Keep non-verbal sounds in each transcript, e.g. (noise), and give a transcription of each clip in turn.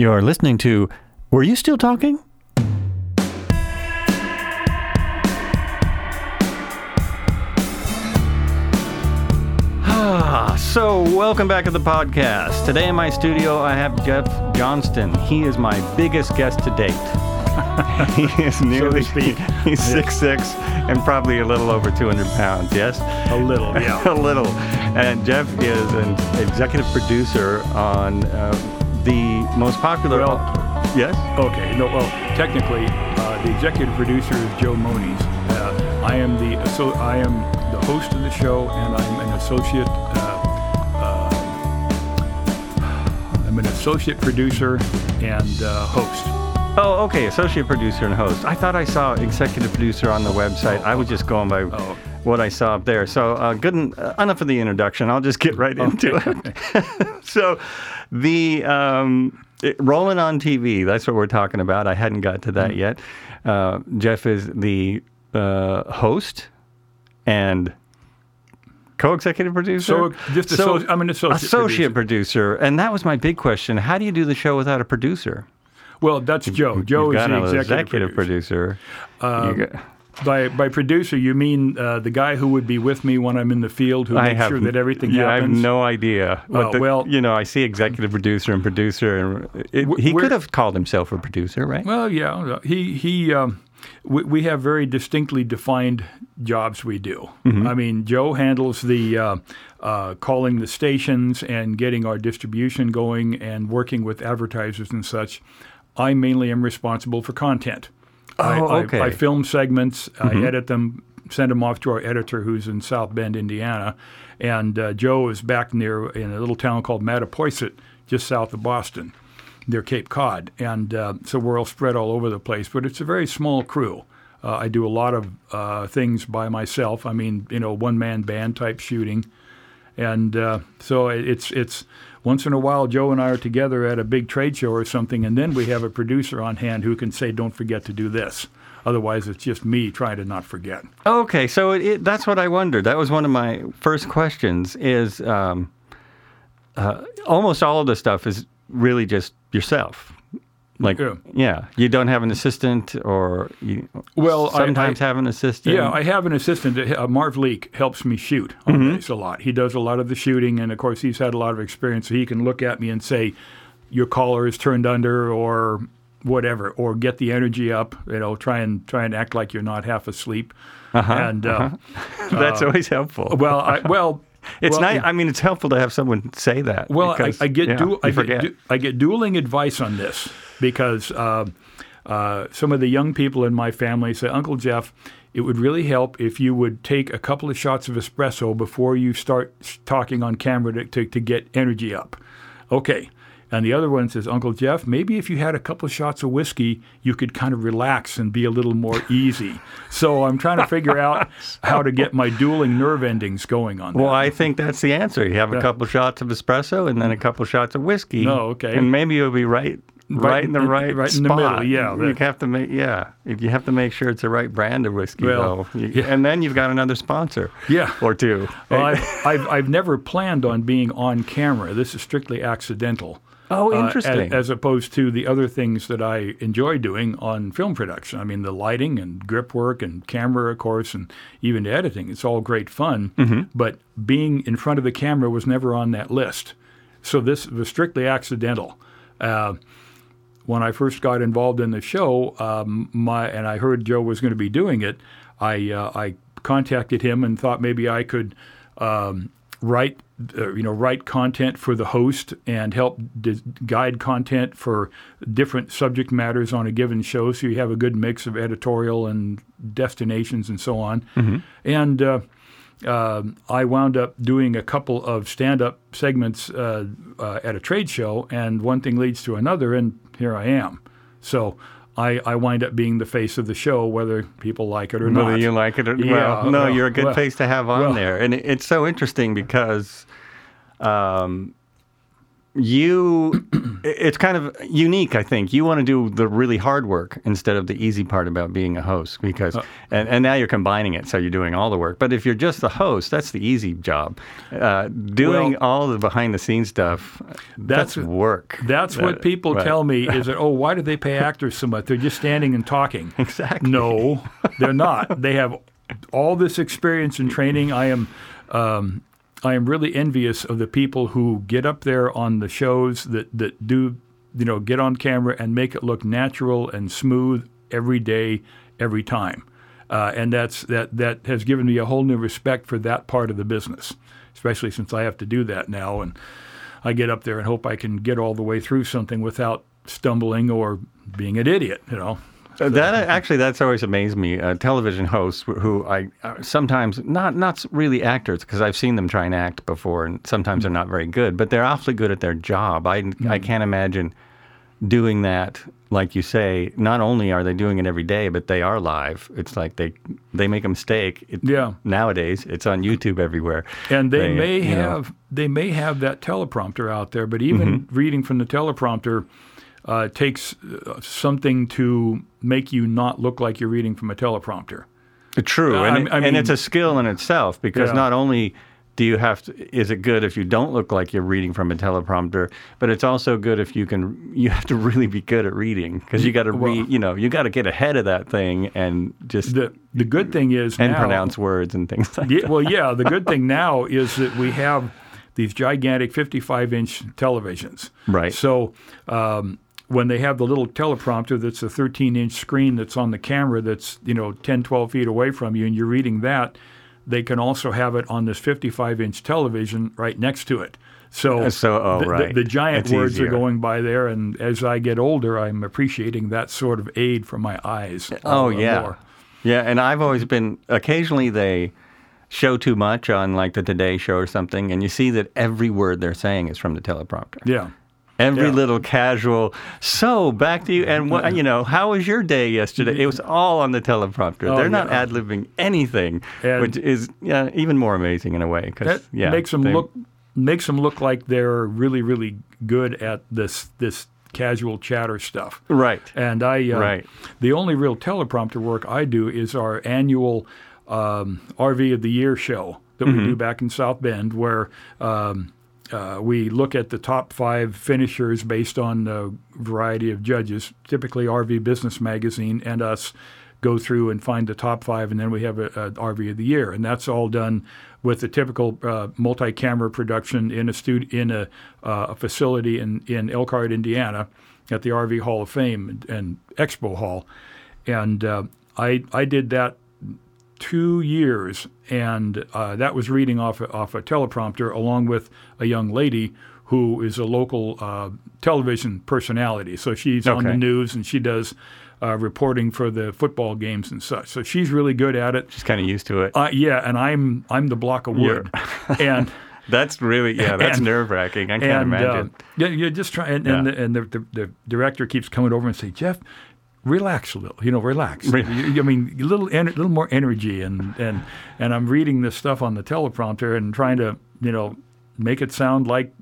You're listening to Were You Still Talking? Ah, so welcome back to the podcast. Today in my studio, I have Jeff Johnston. He is my biggest guest to date. (laughs) (laughs) he is nearly speak. (laughs) he's six six and probably a little over 200 pounds. Yes, A little, yeah. a little. And Jeff is an executive producer on uh, the most popular. Well- yes. Okay, no, well, technically, uh, the executive producer is Joe Moniz. Uh, I am the so I am the host of the show, and I'm an associate. Uh, uh, I'm an associate producer and uh, host. Oh, okay. Associate producer and host. I thought I saw executive producer on the website. I was just going by Oh. what I saw up there. So uh, good. En- uh, enough of the introduction. I'll just get right into it. (laughs) so, the um, rolling on TV. That's what we're talking about. I hadn't got to that yet. Uh, Jeff is the uh, host and co-executive producer. So, just associ- I'm an associate associate producer. and that was my big question. How do you do the show without a producer? Well, that's Joe. Joe You've is the an executive, executive producer. producer. Got- By by producer, you mean uh, the guy who would be with me when I'm in the field, who I makes have sure that everything yeah, happens. I have no idea. Oh, the, well- you know, I see executive producer and producer, and it, he could have called himself a producer, right? Well, yeah, uh, he he. Um, we, we have very distinctly defined jobs we do. I mean, Joe handles the uh, uh, calling the stations and getting our distribution going and working with advertisers and such. I mainly am responsible for content. I, Oh, I- okay. I, film segments, I edit them, send them off to our editor who's in South Bend, Indiana, and uh, Joe is back near in a little town called Mattapoisett, just south of Boston near Cape Cod, and uh, so we're all spread all over the place. But it's a very small crew. Uh, I do a lot of uh, things by myself. I mean, you know, one man band type shooting, and uh, so it- it's it's once in a while Joe and I are together at a big trade show or something, and then we have a producer on hand who can say, "Don't forget to do this." Otherwise, it's just me trying to not forget. Okay, so it, it, that's what I wondered. That was one of my first questions. Is um, uh, almost all of the stuff is really just yourself. Like, Yeah. yeah, you don't have an assistant, or you Well, sometimes I- have an assistant. Yeah, I have an assistant. uh, Marv Leake helps me shoot on this a lot. He does a lot of the shooting, and of course, he's had a lot of experience. So he can look at me and say, "Your collar is turned under," or whatever, or get the energy up. You know, try and try and act like you're not half asleep. And uh, (laughs) that's always helpful. well, I, well, (laughs) It's well, nice. I mean, it's helpful to have someone say that. well, I, because, I get yeah, du- I, get du- I get dueling advice on this because uh, uh, some of the young people in my family say, Uncle Jeff, it would really help if you would take a couple of shots of espresso before you start talking on camera to, to, to get energy up. Okay. And the other one says, Uncle Jeff, maybe if you had a couple of shots of whiskey, you could kind of relax and be a little more easy. So I'm trying to figure out (laughs) how to get my dueling nerve endings going on that. Well, I think that's the answer. You have a couple shots of espresso and then a couple shots of whiskey. Oh, okay. And maybe you'll be right, right, in the right, right in the spot. middle, yeah, You have to make, yeah. If you have to make sure it's the right brand of whiskey, Well, though. You- yeah. and then you've got another sponsor. Yeah. Or two. Well, I've, I've, I've never planned on being on camera. This is strictly accidental. Oh, uh, interesting. as, as opposed to the other things that I enjoy doing on film production. I mean, the lighting and grip work and camera, of course, and even editing. It's all great fun. Mm-hmm. But being in front of the camera was never on that list. So this was strictly accidental. Uh, when I first got involved in the show, um, my and I heard Joe was going to be doing it, I uh, I contacted him and thought maybe I could um, write uh, you know write content for the host and help d- guide content for different subject matters on a given show, so you have a good mix of editorial and destinations and so on. And uh, um I wound up doing a couple of stand-up segments uh, uh, at a trade show, and one thing leads to another, and here I am. So I, I wind up being the face of the show, whether people like it or Whether not. you like it or Yeah, well, no, well, you're a good well, face to have on well. there, and it, it's so interesting because um, you it's kind of unique i think you want to do the really hard work instead of the easy part about being a host because Uh. and, and now you're combining it so you're doing all the work but if you're just the host that's the easy job uh, doing Well, all the behind the scenes stuff that's, That's- work That's what people right. tell me (laughs) is that, oh, why do they pay actors so much? They're just standing and talking. Exactly. No, they're not. They have all this experience and training. I am. Um, I am really envious of the people who get up there on the shows that, that do, you know, get on camera and make it look natural and smooth every day, every time. Uh, and that's that that has given me a whole new respect for that part of the business, especially since I have to do that now. And I get up there and hope I can get all the way through something without stumbling or being an idiot. You know. Uh, That (laughs) actually, that's always amazed me. Uh, television hosts who I uh, sometimes not not really actors because I've seen them try and act before, and sometimes they're not very good, but they're awfully good at their job. I I can't imagine doing that. Like you say, not only are they doing it every day, but they are live. It's like they they make a mistake. It, Yeah. Nowadays, it's on YouTube everywhere. And they, may you know, have they may have that teleprompter out there, but even Mm-hmm. reading from the teleprompter uh, takes uh, something to make you not look like you're reading from a teleprompter. True, Uh, and, I- I and mean- it's a skill in itself because Yeah. not only do you have to, is it good if you don't look like you're reading from a teleprompter, but it's also good if you can. You have to really be good at reading because you got to Well- read. You know, you got to get ahead of that thing and just The the good thing is and now, pronounce words and things like Yeah, well, yeah. The good thing (laughs) now is that we have these gigantic 55 inch televisions. Right. So um, when they have the little teleprompter that's a 13 inch screen that's on the camera that's, you know, 10, 12 feet away from you and you're reading that, they can also have it on this 55 inch television right next to it. So, So, oh, the, the- right. the, giant It's words easier. are going by there. And as I get older, I'm appreciating that sort of aid for my eyes. Oh uh, yeah, more. yeah. And I've always been. Occasionally they show too much on like the Today Show or something, and you see that every word they're saying is from the teleprompter. Yeah. Every Yeah. little casual. So back to you, and what you know? How was your day yesterday? It was all on the teleprompter. Oh, They're not yeah. ad libbing anything, And- which is yeah, even more amazing in a way. Because yeah, makes them they- look makes them look like they're really really good at this this casual chatter stuff. right. And I uh, Right. the only real teleprompter work I do is our annual um, RV of the Year show that we Mm-hmm. do back in South Bend, where um, uh, we look at the top five finishers based on a variety of judges, typically RV Business Magazine and us go through and find the top five, and then we have a, a RV of the Year, and that's all done with a typical uh, multi-camera production in a stud- in a, uh, a facility in in Elkhart, Indiana, at the RV Hall of Fame and, and Expo Hall, and uh, I I did that two years, and uh, that was reading off a, off a teleprompter along with a young lady who is a local uh, television personality. So she's on the news and she does uh, reporting for the football games and such. So she's really good at it. She's kind of used to it. Uh, yeah, and I'm I'm the block of wood, and. (laughs) that's really yeah. That's nerve wracking. I can't and, imagine. Uh, yeah, you just try, and, and, the, and the, the, the director keeps coming over and say, Jeff, relax a little, you know, relax. You- I mean, a little, en- little more energy, and and and I'm reading this stuff on the teleprompter and trying to, you know, make it sound like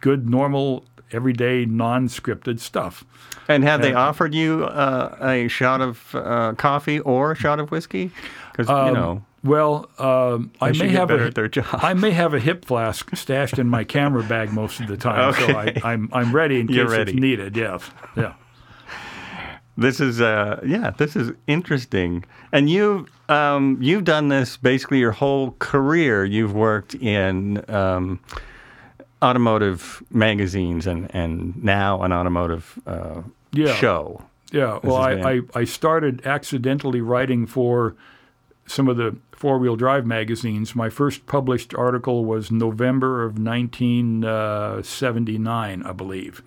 good, normal, everyday, non-scripted stuff. And have they offered you uh, a shot of uh, coffee or a shot of whiskey? Because you know Well, um, I may have a. I may have a hip flask stashed in my camera bag most of the time, so (laughs) I, Okay. I'm I'm ready in case ready. it's needed. Yes, yeah. This is uh yeah, this is interesting. And you um you've done this basically your whole career. You've worked in um automotive magazines and and now an automotive uh, Yeah. show. Yeah, well, I, I, I started accidentally writing for some of the four wheel drive magazines. My first published article was November of 1979, I believe.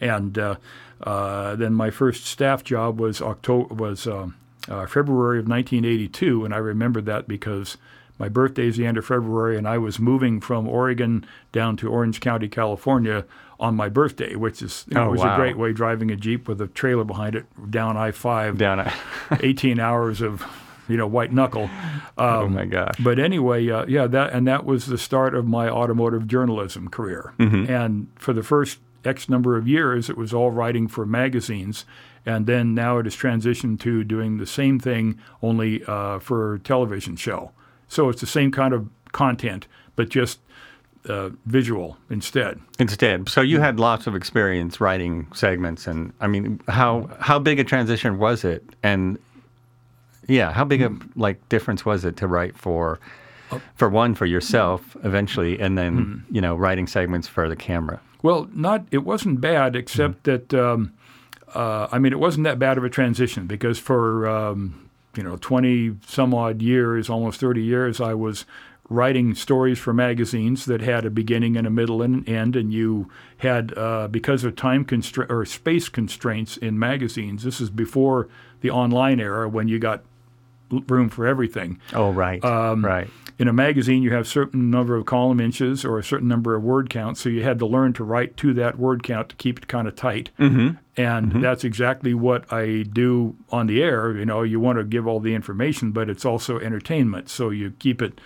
And uh, uh, then my first staff job was October was um uh, February of 1982, and I remember that because my birthday is the end of February, and I was moving from Oregon down to Orange County, California, on my birthday, which is you know, Oh, was wow. a great way driving a jeep with a trailer behind it down I five, Down at (laughs) 18 hours of you know, white knuckle. oh Um, my gosh. but anyway, uh, yeah, that and that was the start of my automotive journalism career. And for the first X number of years, it was all writing for magazines, and then now it has transitioned to doing the same thing only uh, for a television show. So it's the same kind of content, but just uh, visual instead. Instead, so you had lots of experience writing segments, and I mean, how how big a transition was it? And yeah, how big a like difference was it to write for, for one for yourself eventually, and then you know writing segments for the camera. Well, not it wasn't bad, except that um, uh, I mean it wasn't that bad of a transition because for um, you know twenty some odd years, almost thirty years, I was writing stories for magazines that had a beginning and a middle and an end, and you had uh, because of time constra- or space constraints in magazines. This is before the online era when you got room for everything Oh right, right. In a magazine, you have certain number of column inches or a certain number of word counts. So you had to learn to write to that word count to keep it kind of tight. Mm-hmm. And that's exactly what I do on the air. You know, you want to give all the information, but it's also entertainment. So you keep it.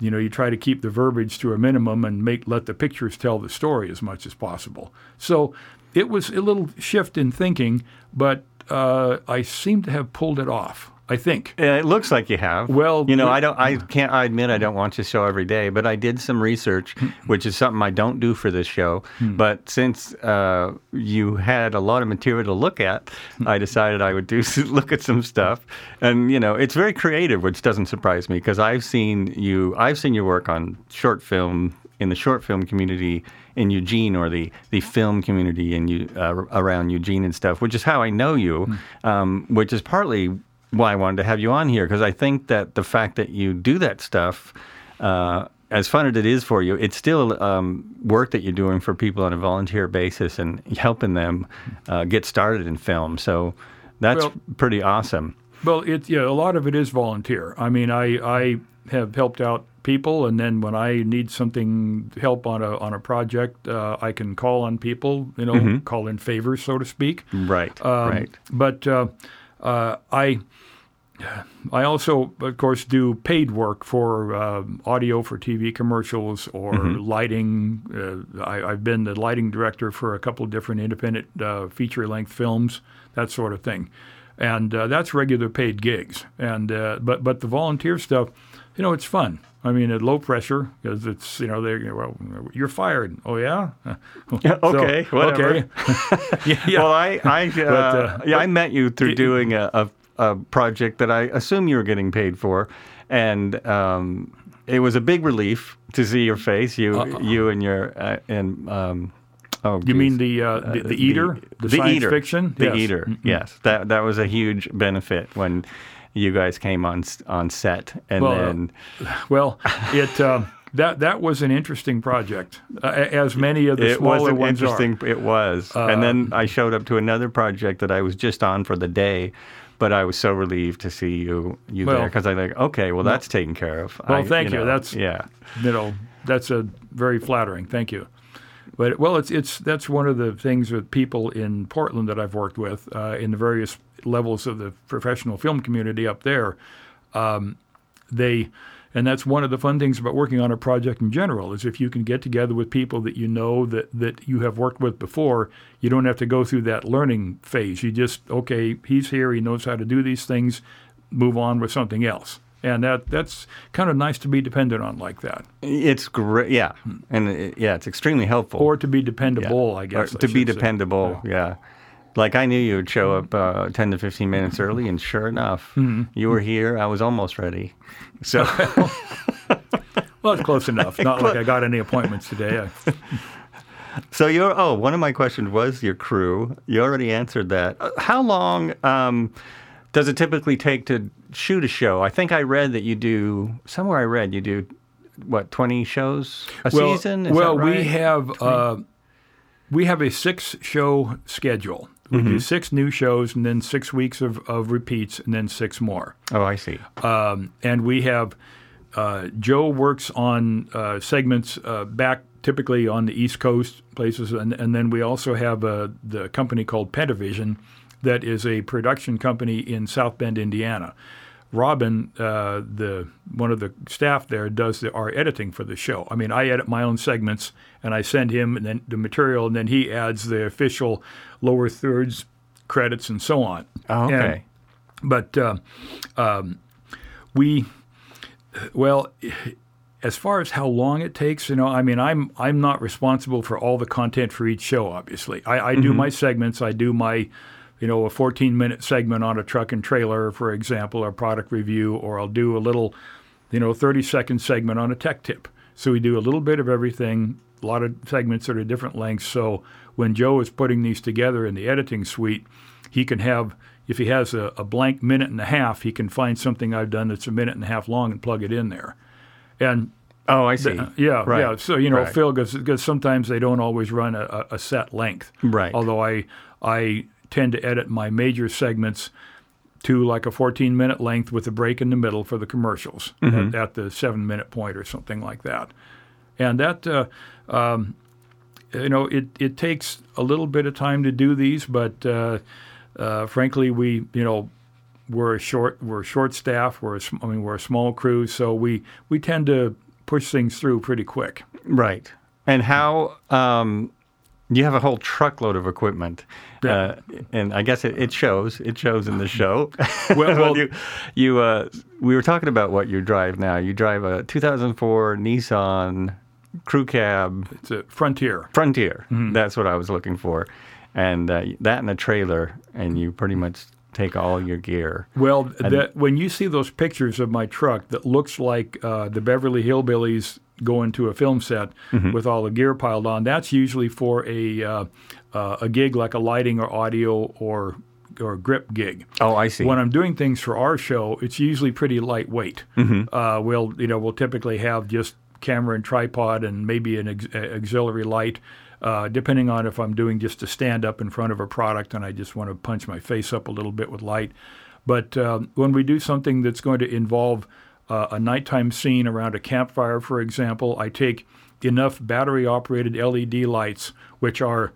You know, you try to keep the verbiage to a minimum and make let the pictures tell the story as much as possible. So it was a little shift in thinking, but uh, I seem to have pulled it off. I think. It looks like you have. Well, you know, I don't. I can't. I admit I don't watch the show every day, but I did some research, which is something I don't do for this show. But since uh, you had a lot of material to look at, I decided I would do (laughs) look at some stuff, and you know, it's very creative, which doesn't surprise me because I've seen you. I've seen your work on short film in the short film community in Eugene or the, the film community in you, uh, around Eugene and stuff, which is how I know you, um, which is partly why I wanted to have you on here because I think that the fact that you do that stuff, uh, as fun as it is for you, it's still um, work that you're doing for people on a volunteer basis and helping them uh, get started in film. So that's Well- pretty awesome. Well, it yeah, a lot of it is volunteer. I mean, I I have helped out people, and then when I need something help on a on a project, uh, I can call on people. You know, call in favors, so to speak. Right, Um, right. But uh, uh, I. I also, of course, do paid work for um, audio for TV commercials or lighting. Uh, I, I've been the lighting director for a couple of different independent uh, feature-length films, that sort of thing, and uh, that's regular paid gigs. And uh, but but the volunteer stuff, you know, it's fun. I mean, at low pressure because it's you know know, well you're fired. Oh yeah. (laughs) So, okay, whatever. Okay. (laughs) yeah, yeah. Well, I, I, uh, uh, yeah, I met you through it- doing a, a, a project that I assume you were getting paid for, and um, it was a big relief to see your face, you, you and your uh, and. Um, Oh, You geez. mean the uh, the, the eater, the, science eater, fiction, the Yes. eater. Mm-hmm. Yes, that that was a huge benefit when you guys came on on set, and Well, uh, then (laughs) Well, it uh, that that was an interesting project, uh, as many of the it was smaller an ones Uh, interesting. It was, and then I showed up to another project that I was just on for the day, but I was so relieved to see you you there because I like okay, well that's taken care of. Well, I- thank you. know, That's- yeah. You know, that's a very flattering. Thank you. But well, it's it's that's one of the things with people in Portland that I've worked with uh, in the various levels of the professional film community up there. Um, they and that's one of the fun things about working on a project in general is if you can get together with people that you know that that you have worked with before you don't have to go through that learning phase you just okay he's here he knows how to do these things move on with something else and that that's kind of nice to be dependent on like that It's great, yeah, and it, yeah, it's extremely helpful. or to be dependable i Or guess I to be should say. dependable, yeah. Like I knew you would show up uh, ten to fifteen minutes early, and sure enough, Mm-hmm. you were here. I was almost ready. So (laughs) well it's close enough (laughs) not like i got any appointments today I, (laughs) So your oh, one of my questions was your crew. You already answered that. Uh, How long um, does it typically take to shoot a show? I think I read that you do somewhere. I read you do what twenty shows a well, season. Is well right? we have uh, we have a six show schedule we Mm-hmm. do six new shows and then six weeks of, of repeats and then six more Oh, I see. um, and we have uh, Joe works on uh, segments uh, back typically on the East Coast places, and, and then we also have uh, the company called Pentavision, that is a production company in South Bend, Indiana. Robin, uh, the one of the staff there, does the, our editing for the show. I mean, I edit my own segments and I send him and then the material, and then he adds the official lower thirds credits and so on. Oh, okay. And, but uh, um, we, well, as far as how long it takes, you know, I mean, I'm I'm not responsible for all the content for each show. Obviously, I, I do my segments. I do my, you know, a 14 minute segment on a truck and trailer, for example, or product review, or I'll do a little, you know, 30 second segment on a tech tip. So we do a little bit of everything. A lot of segments that are different lengths. So when Joe is putting these together in the editing suite, he can have if he has a, a blank minute and a half, he can find something I've done that's a minute and a half long and plug it in there. And Oh, I see. uh, yeah, Right. yeah. So you know, Right. Phil, because sometimes they don't always run a- a set length. Right. Although I I tend to edit my major segments to like a 14 minute length with a break in the middle for the commercials Mm-hmm. at, at the seven minute point or something like that. And that, uh, um, you know, it, it takes a little bit of time to do these, but uh, uh, frankly, we, you know, we're a short we're a short staff. We're a, I mean we're a small crew, so we we tend to push things through pretty quick. Right. And how um, you have a whole truckload of equipment, Yeah. uh, and I guess it, it shows. It shows in the (laughs) show. Well- (laughs) well- you, you, uh, we were talking about what you drive now. You drive a 2004 Nissan Crew Cab It's a frontier. Frontier. Mm-hmm. That's what I was looking for, and uh, that and a trailer, and you pretty much take all your gear. Well, that, when you see those pictures of my truck that looks like uh, the Beverly Hillbillies going into a film set Mm-hmm. with all the gear piled on, that's usually for a uh, uh, a gig like a lighting or audio or or grip gig. Oh, I see. When I'm doing things for our show, it's usually pretty lightweight. Mm-hmm. Uh, we'll you know we'll typically have just camera and tripod and maybe an ex- auxiliary light, uh, depending on if I'm doing just a stand up in front of a product and I just want to punch my face up a little bit with light. But um, when we do something that's going to involve uh, a nighttime scene around a campfire, for example, I take enough battery operated LED lights, which are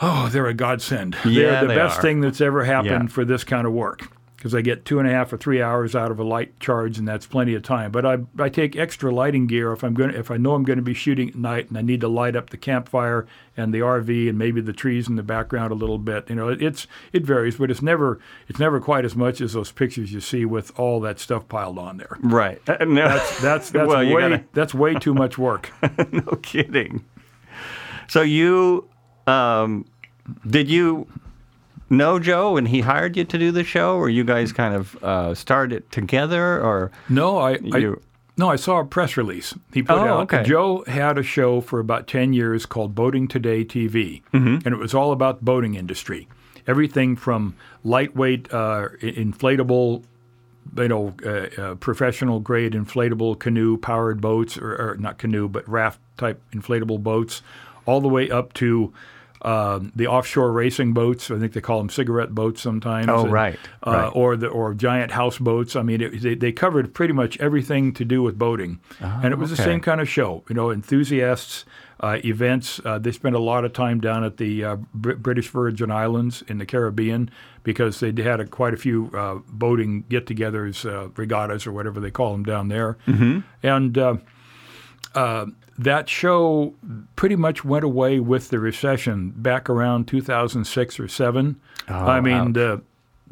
Oh, they're a godsend. Yeah, they're the they best are. thing that's ever happened Yeah. for this kind of work because I get two and a half or three hours out of a light charge, and that's plenty of time. But I, I take extra lighting gear if I'm going if I know I'm going to be shooting at night and I need to light up the campfire and the RV and maybe the trees in the background a little bit. You know, it, it's it varies, but it's never it's never quite as much as those pictures you see with all that stuff piled on there. right. Uh, no, That's that's (laughs) that's well, way gotta- (laughs) that's way too much work. (laughs) no kidding. So you, um, did you know Joe and he hired you to do the show, or you guys kind of uh, started it together, or No, I, I? No, I saw a press release he put Oh, out. okay. Joe had a show for about 10 years called Boating Today TV, Mm-hmm. and it was all about the boating industry. Everything from lightweight, uh, inflatable, you know, uh, uh, professional grade inflatable canoe powered boats, or, or not canoe, but raft type inflatable boats, all the way up to um, the offshore racing boats. I think they call them cigarette boats sometimes. Oh, and, right, uh, right. Or the or giant houseboats. I mean, it, they, they covered pretty much everything to do with boating, and it was the Oh, same kind of show. You know, enthusiasts, uh, events. Uh, they spent a lot of time down at the uh, Br- British Virgin Islands in the Caribbean because they had a, quite a few uh, boating get-togethers, uh, regattas or whatever they call them down there, mm-hmm. and. That show pretty much went away with the recession back around 2006 or seven. Oh, I mean, the,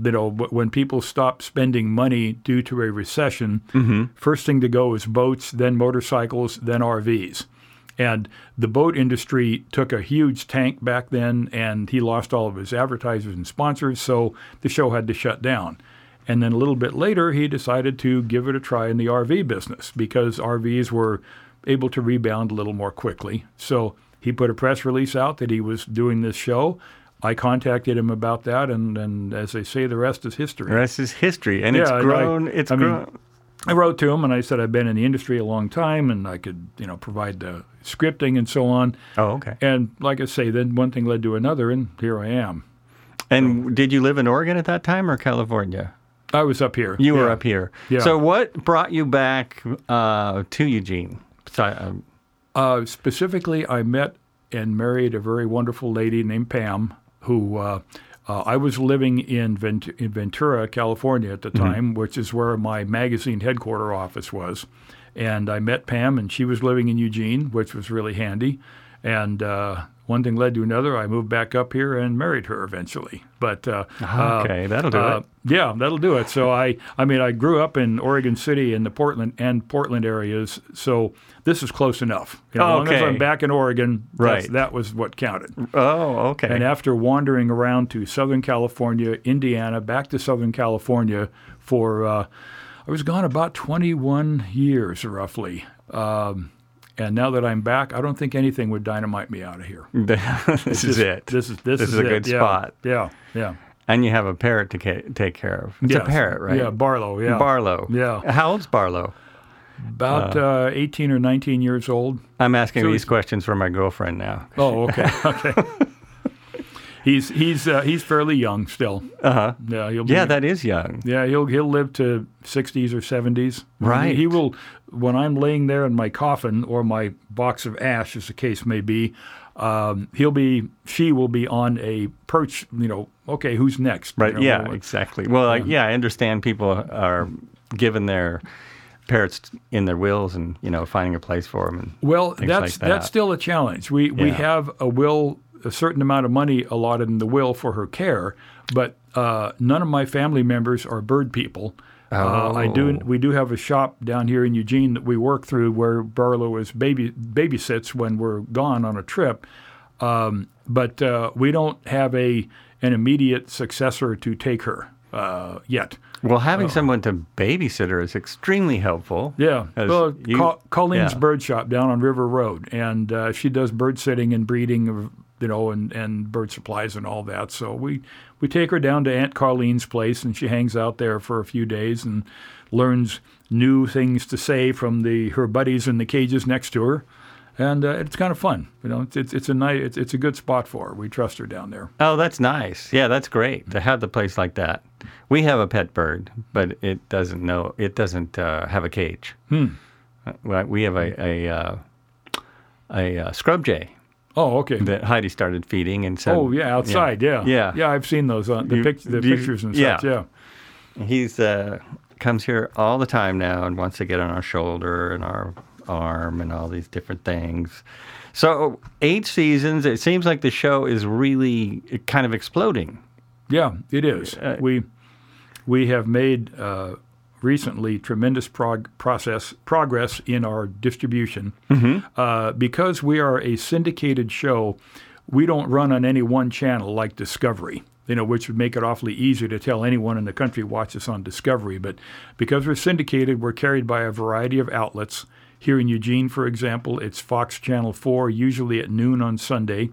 you know, when people stop spending money due to a recession, mm-hmm. first thing to go is boats, then motorcycles, then RVs. And the boat industry took a huge tank back then, and he lost all of his advertisers and sponsors, so the show had to shut down. And then a little bit later, he decided to give it a try in the RV business because RVs were able to rebound a little more quickly. So he put a press release out that he was doing this show. I contacted him about that, and, and as they say, the rest is history. The rest is history, and it's Yeah, and I- grown. it's I mean, grown. I wrote to him and I said I've been in the industry a long time and I could, you know, provide the scripting and so on. oh, okay. And like I say, then one thing led to another, and here I am. And did you live in Oregon at that time or California? I was up here. You were up here. Yeah. So what brought you back uh, to Eugene? So, um, Uh, specifically, I met and married a very wonderful lady named Pam, who uh, Uh, I was living in, Vent- in Ventura, California at the time, which is where my magazine headquarter office was. And I met Pam, and she was living in Eugene, which was really handy. And uh, one thing led to another. I moved back up here and married her eventually. But uh, Okay, that'll do uh, it. yeah, that'll do it. So I, I mean, I grew up in Oregon City and the Portland and Portland areas. So this is close enough. You know, As long as I'm back in Oregon, Right. that was what counted. Oh, okay. And after wandering around to Southern California, Indiana, back to Southern California for, uh, I was gone about 21 years roughly. Um, and now that I'm back, I don't think anything would dynamite me out of here. (laughs) this is it. This is this, This is, is a it. good Yeah, spot. Yeah, yeah. And you have a parrot to ca- take care of. It's Yes. a parrot, right? Yeah, Barlow. Yeah, Barlow. Yeah. How old's Barlow? about uh, 18 or 19 years old. I'm asking So these questions for my girlfriend now. Oh, okay, (laughs) okay. he's he's uh, he's fairly young still. Uh huh. Yeah, he'll be, Yeah, that is young. yeah he'll he'll live to 60s or 70s. Right. He, he will when I'm laying there in my coffin or my box of ash, as the case may be. Um, he'll be she will be on a perch. You know, okay, who's next? You Right. know, yeah, exactly. Well, like, yeah, I understand people are given their parrots in their wills and, you know, finding a place for them. And, Well, that's like that. that's still a challenge. We we have a will, a certain amount of money allotted in the will for her care, but uh, none of my family members are bird people. Uh, I do. Oh. We do have a shop down here in Eugene that we work through where Barlow is baby babysits when we're gone on a trip. Um, but uh, we don't have a an immediate successor to take her uh, yet. well, having someone to babysit her is extremely helpful. Yeah. Well, you- Col- Colleen's yeah. Bird Shop down on River Road, and uh, she does bird sitting and breeding of you know and, and bird supplies and all that. So we we take her down to Aunt Colleen's place, and she hangs out there for a few days and learns new things to say from the her buddies in the cages next to her. And uh, it's kind of fun, you know. It's, it's, it's a nice, it's, it's a good spot for her. We trust her down there. Oh, that's nice. Yeah, that's great to have the place like that. We have a pet bird, but it doesn't know. It doesn't uh, have a cage. Hmm. We have a a, uh, a uh, scrub jay Oh, okay. that Heidi started feeding, and so oh, yeah, outside. Yeah. Yeah. Yeah, I've seen those on the, You- pic- the you- pictures and yeah. such. Yeah. He's uh, comes here all the time now and wants to get on our shoulder and our arm and all these different things. So eight seasons. It seems like the show is really kind of exploding. Yeah, it is. Uh, we we have made uh, recently tremendous prog- process progress in our distribution uh, because we are a syndicated show. We don't run on any one channel like Discovery. You know, which would make it awfully easy to tell anyone in the country watch us on Discovery. But because we're syndicated, we're carried by a variety of outlets. Here in Eugene, for example, it's Fox Channel 4, usually at noon on Sunday.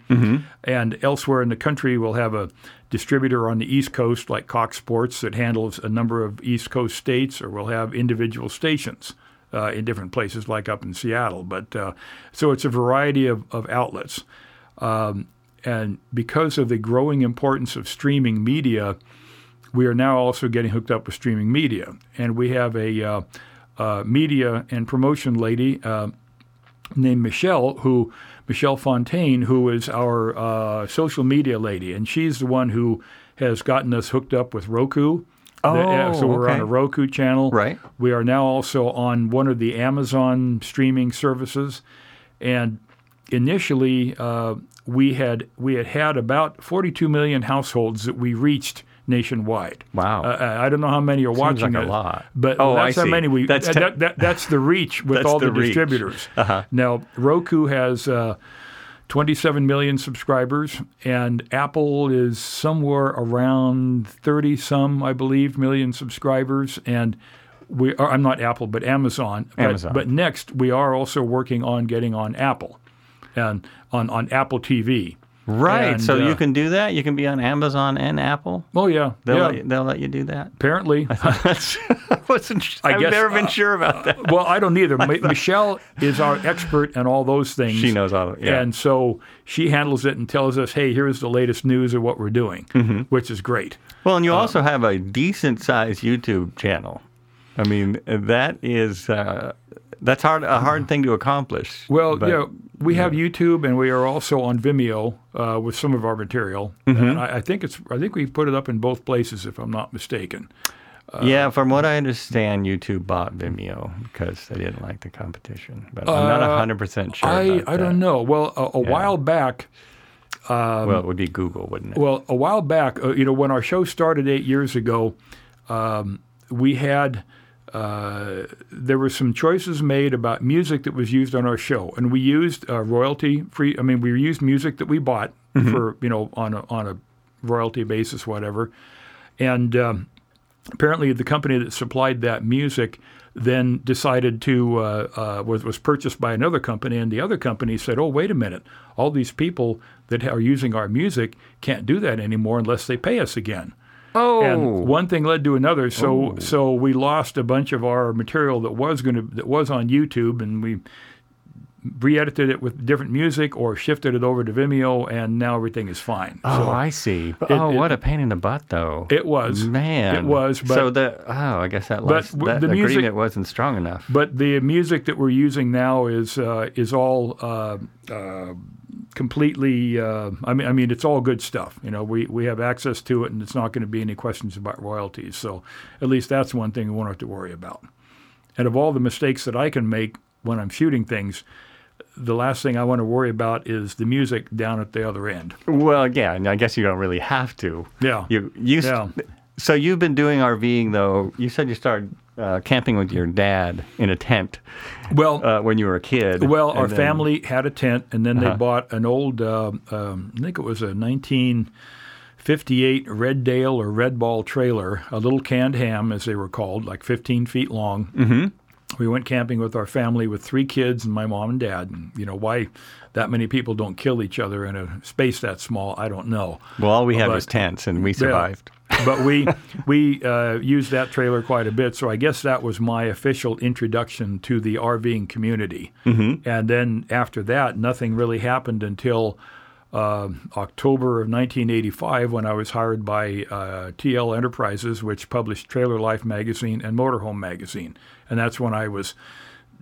And elsewhere in the country, we'll have a distributor on the East Coast, like Cox Sports, that handles a number of East Coast states, or we'll have individual stations uh, in different places, like up in Seattle. But uh, so it's a variety of, of outlets. Um, and because of the growing importance of streaming media, we are now also getting hooked up with streaming media. And we have a uh, uh, media and promotion lady uh, named Michelle, who Michelle Fontaine, who is our uh, social media lady, and she's the one who has gotten us hooked up with Roku. The- uh, Oh, so we're on a Roku channel. Right. We are now also on one of the Amazon streaming services, and initially uh, we had we had had about 42 million households that we reached nationwide. Wow. Uh, I don't know how many are watching like a it, lot. but Oh, that's I how see. many we. That's uh, te- that, that, that's the reach with all the, the distributors. Uh-huh. Now Roku has. Uh, 27 million subscribers, and Apple is somewhere around 30 some, I believe, million subscribers. And we are, I'm not Apple, but Amazon. But, Amazon. But next, we are also working on getting on Apple and on, on Apple TV. Right. And, so uh, you can do that. You can be on Amazon and Apple. Oh, yeah. They'll, yeah. let, you, they'll let you do that. Apparently. That's, (laughs) I wasn't. I I've guess, never been uh, sure about that. well, I don't either. (laughs) Mi- Michelle is our expert in all those things. She knows all. Of, yeah. And so she handles it and tells us, hey, here's the latest news of what we're doing, Mm-hmm. which is great. well, and you also have a decent sized YouTube channel. I mean, that is. Uh, That's hard a hard thing to accomplish. Well, but- yeah, we have YouTube, and we are also on Vimeo uh, with some of our material. And I, I think it's I think we put it up in both places, if I'm not mistaken. yeah, from what I understand, YouTube bought Vimeo because they didn't like the competition. But I'm not Uh, hundred percent sure. I I don't know. Well, a, a while back, well, it would be Google, wouldn't it? Well, a while back, uh, you know, when our show started eight years ago, um, we had uh, there were some choices made about music that was used on our show, and we used uh, royalty free. I mean, we used music that we bought for you know on a on a royalty basis, whatever, and. Um, apparently the company that supplied that music then decided to uh, uh, was was purchased by another company, and the other company said, "Oh, wait a minute! All these people that are using our music can't do that anymore unless they pay us again." Oh, And one thing led to another, so oh. so we lost a bunch of our material that was going to that was on YouTube, and we re-edited it with different music or shifted it over to Vimeo, and now everything is fine. oh, so I see. But, oh, it- what a pain in the butt, though. it was Man, it was, but so the oh, I guess that last, w- that the music- agreement wasn't strong enough. But the music that we're using now is uh, is all uh, uh, completely. Uh, I mean, I mean, it's all good stuff. You know, we, we have access to it, and it's not going to be any questions about royalties. So, at least that's one thing we won't have to worry about. And of all the mistakes that I can make when I'm shooting things, the last thing I want to worry about is the music down at the other end. Well, yeah, and I guess you don't really have to. Yeah. You. Yeah. So you've been doing RVing though. You said you started uh, camping with your dad in a tent Well, uh, when you were a kid. Well, our then- family had a tent, and then they Uh-huh. bought an old, uh, um, I think it was a 1958 Red Dale or Red Ball trailer, a little canned ham, as they were called, like 15 feet long. Mm-hmm. We went camping with our family with three kids and my mom and dad. And, you know, why that many people don't kill each other in a space that small, I don't know. Well, all we had was tents, and we survived. (laughs) but we (laughs) we uh, used that trailer quite a bit, so I guess that was my official introduction to the RVing community. Mm-hmm. And then after that, nothing really happened until uh, October of 1985 when I was hired by uh, TL Enterprises, which published Trailer Life magazine and Motorhome magazine, and that's when I was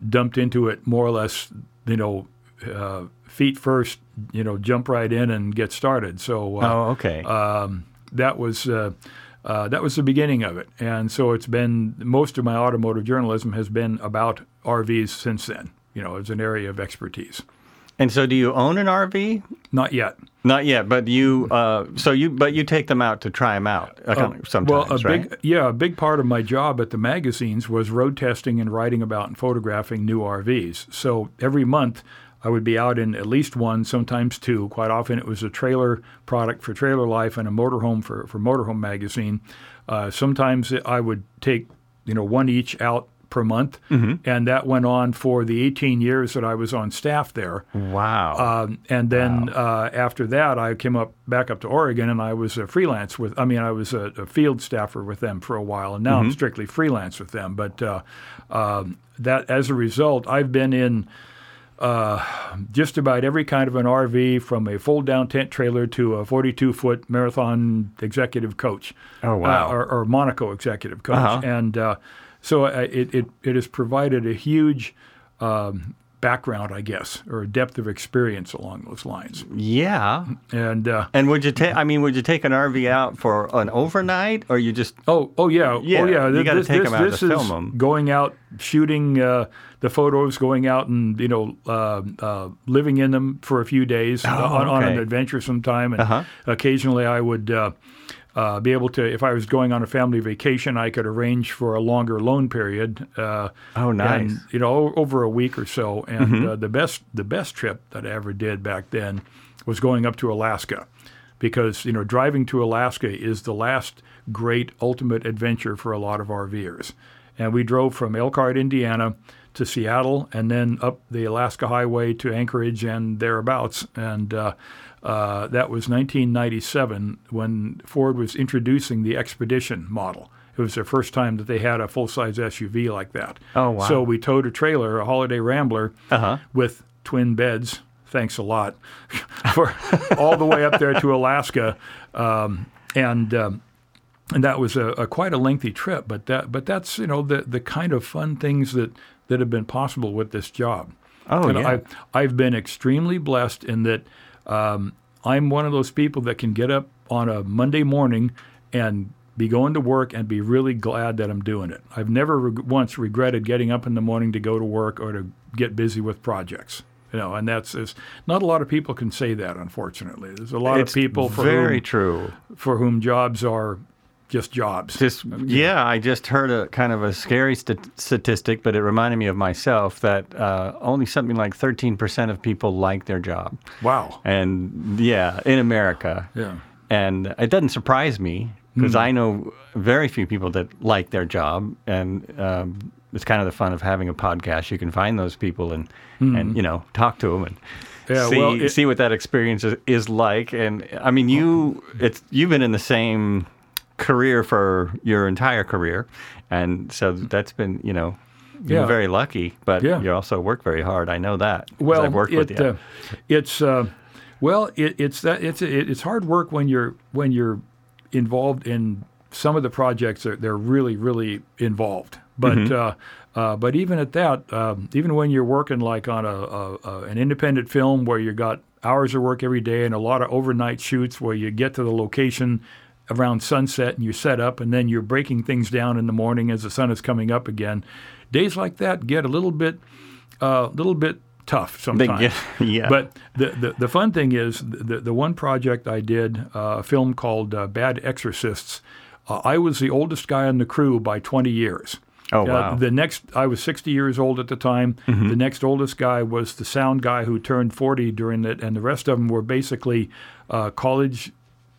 dumped into it more or less, you know. Uh, feet first, you know, jump right in and get started. So, uh, Oh, okay. um, that was uh, uh, that was the beginning of it, and so it's been most of my automotive journalism has been about RVs since then. You know, it's an area of expertise. And so, do you own an RV? Not yet. Not yet, but you. Uh, so you, but you take them out to try them out uh, sometimes, well, a right? big yeah, a big part of my job at the magazines was road testing and writing about and photographing new RVs. So every month. I would be out in at least one, sometimes two. Quite often, it was a trailer product for Trailer Life and a motorhome for, for Motorhome magazine. Uh, sometimes I would take, you know, one each out per month, and that went on for the 18 years that I was on staff there. wow. Um, and then uh, after that, I came up back up to Oregon, and I was a freelance with. I mean, I was a, a field staffer with them for a while, and now I'm strictly freelance with them. But uh, um, that, as a result, I've been in uh, just about every kind of an RV, from a fold-down tent trailer to a 42-foot marathon executive coach. Oh, wow. Uh, or, or Monaco executive coach, Uh-huh. and uh, so uh, it, it it has provided a huge. Um, background, I guess, or a depth of experience along those lines. yeah. And uh, And would you take? I mean, would you take an RV out for an overnight, or you just? oh, oh yeah, Yeah, oh yeah. you gotta this, take this, 'em out this to is film 'em. Going out, shooting uh, the photos, going out and you know uh, uh, living in them for a few days on, on an Oh, adventure sometime, and Uh-huh. occasionally I would. Uh, uh, be able to, if I was going on a family vacation, I could arrange for a longer loan period. Uh, Oh, nice. Mm-hmm. And, you know, over a week or so. And uh, the best, the best trip that I ever did back then was going up to Alaska, because you know, driving to Alaska is the last great ultimate adventure for a lot of RVers. And we drove from Elkhart, Indiana, to Seattle, and then up the Alaska Highway to Anchorage and thereabouts. And uh, that was 1997 when Ford was introducing the Expedition model. It was their first time that they had a full size SUV like that. Oh, wow. So we towed a trailer, a Holiday Rambler, Uh-huh. with twin beds. Thanks a lot (laughs) for all the way up there to Alaska, um, and um, and that was a, a quite a lengthy trip. But that but that's you know the the kind of fun things that that have been possible with this job. Oh, And yeah. I've, I've been extremely blessed in that um, I'm one of those people that can get up on a Monday morning and be going to work and be really glad that I'm doing it. I've never once regretted getting up in the morning to go to work or to get busy with projects. You know, and that's is not a lot of people can say that. Unfortunately, there's a lot it's of people for very whom, true. for whom jobs are just jobs. Just yeah, I just heard a kind of a scary st- statistic, but it reminded me of myself that uh, only something like 13% of people like their job, wow. and yeah, in America, Yeah. and it doesn't surprise me because I know very few people that like their job, and um, it's kind of the fun of having a podcast. You can find those people and and you know talk to them and. Yeah, see, well, it- see what that experience is, is like, and I mean, you it's you've been in the same career for your entire career, and so that's been you know you're Yeah. very lucky, but Yeah. you also work very hard. I know that. Well, I've worked it, with you. Uh, it's uh, well, it, it's that it's it, it's hard work when you're when you're involved in some of the projects. That they're really really involved, but Mm-hmm. uh, uh, but even at that, um, even when you're working like on a, a, a an independent film where you got hours of work every day and a lot of overnight shoots where you get to the location around sunset and you set up and then you're breaking things down in the morning as the sun is coming up again. Days like that get a little bit a little bit tough sometimes. get- (laughs) yeah. But the, the, the fun thing is, the, the one project I did, uh, a film called uh, Bad Exorcists, uh, I was the oldest guy on the crew by 20 years. Oh, Uh, wow. the next, I was 60 years old at the time. Mm-hmm. The next oldest guy was the sound guy who turned 40 during it, and the rest of them were basically uh, college uh,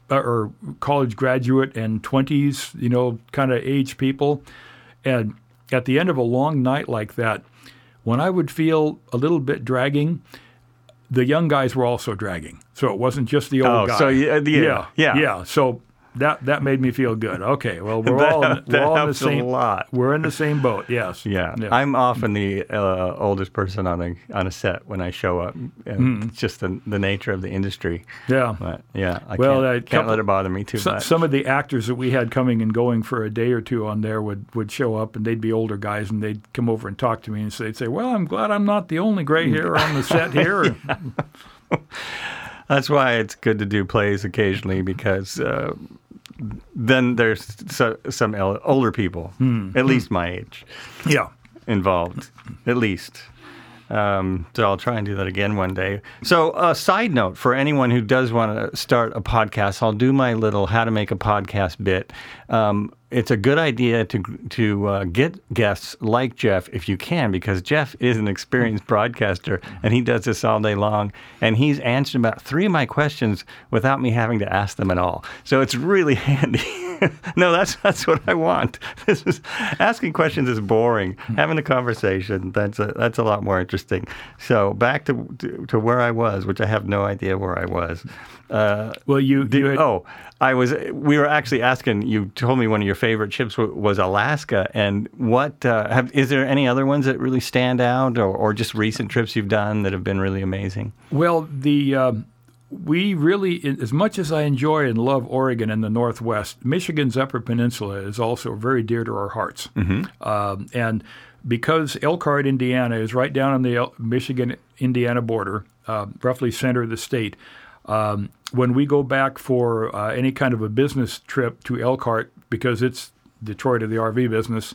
Uh, or college graduate and 20s, you know, kind of age people. And at the end of a long night like that, when I would feel a little bit dragging, the young guys were also dragging. So it wasn't just the old guys. Oh, guy. so yeah, uh, yeah, yeah, yeah. yeah. So that that made me feel good. Okay, well we're (laughs) That- all in, we're all in the same lot. We're in the same boat. Yes. (laughs) Yeah, I'm often the uh, oldest person on a on a set when I show up. And It's just the, the nature of the industry. yeah. But yeah, I Well, can't, can't let it bother me too So, much. some of the actors that we had coming and going for a day or two on there would, would show up and they'd be older guys and they'd come over and talk to me and so they'd say, "Well, I'm glad I'm not the only gray hair on the set (laughs) here." That's why it's good to do plays occasionally because uh, then there's so, some el- older people, Hmm. at least my age, yeah. involved, at least. Um, so I'll try and do that again one day. So, a side note for anyone who does want to start a podcast, I'll do my little how to make a podcast bit. Um, it's a good idea to to uh, get guests like Jeff if you can, because Jeff is an experienced (laughs) broadcaster and he does this all day long. And he's answered about three of my questions without me having to ask them at all. So it's really (laughs) handy. (laughs) no, that's that's what I want. This is asking questions is boring. Having a conversation that's a, that's a lot more interesting. So back to, to to where I was, which I have no idea where I was. Uh, Well, you, did- you had, oh, I was. We were actually asking. You told me one of your favorite trips wa- was Alaska, and what uh, have? Is there any other ones that really stand out, or, or just recent trips you've done that have been really amazing? Well, the um, we really, as much as I enjoy and love Oregon and the Northwest, Michigan's Upper Peninsula is also very dear to our hearts. Um, and because Elkhart, Indiana, is right down on the El- Michigan-Indiana border, uh, roughly center of the state. Um, when we go back for uh, any kind of a business trip to Elkhart, because it's Detroit of the RV business,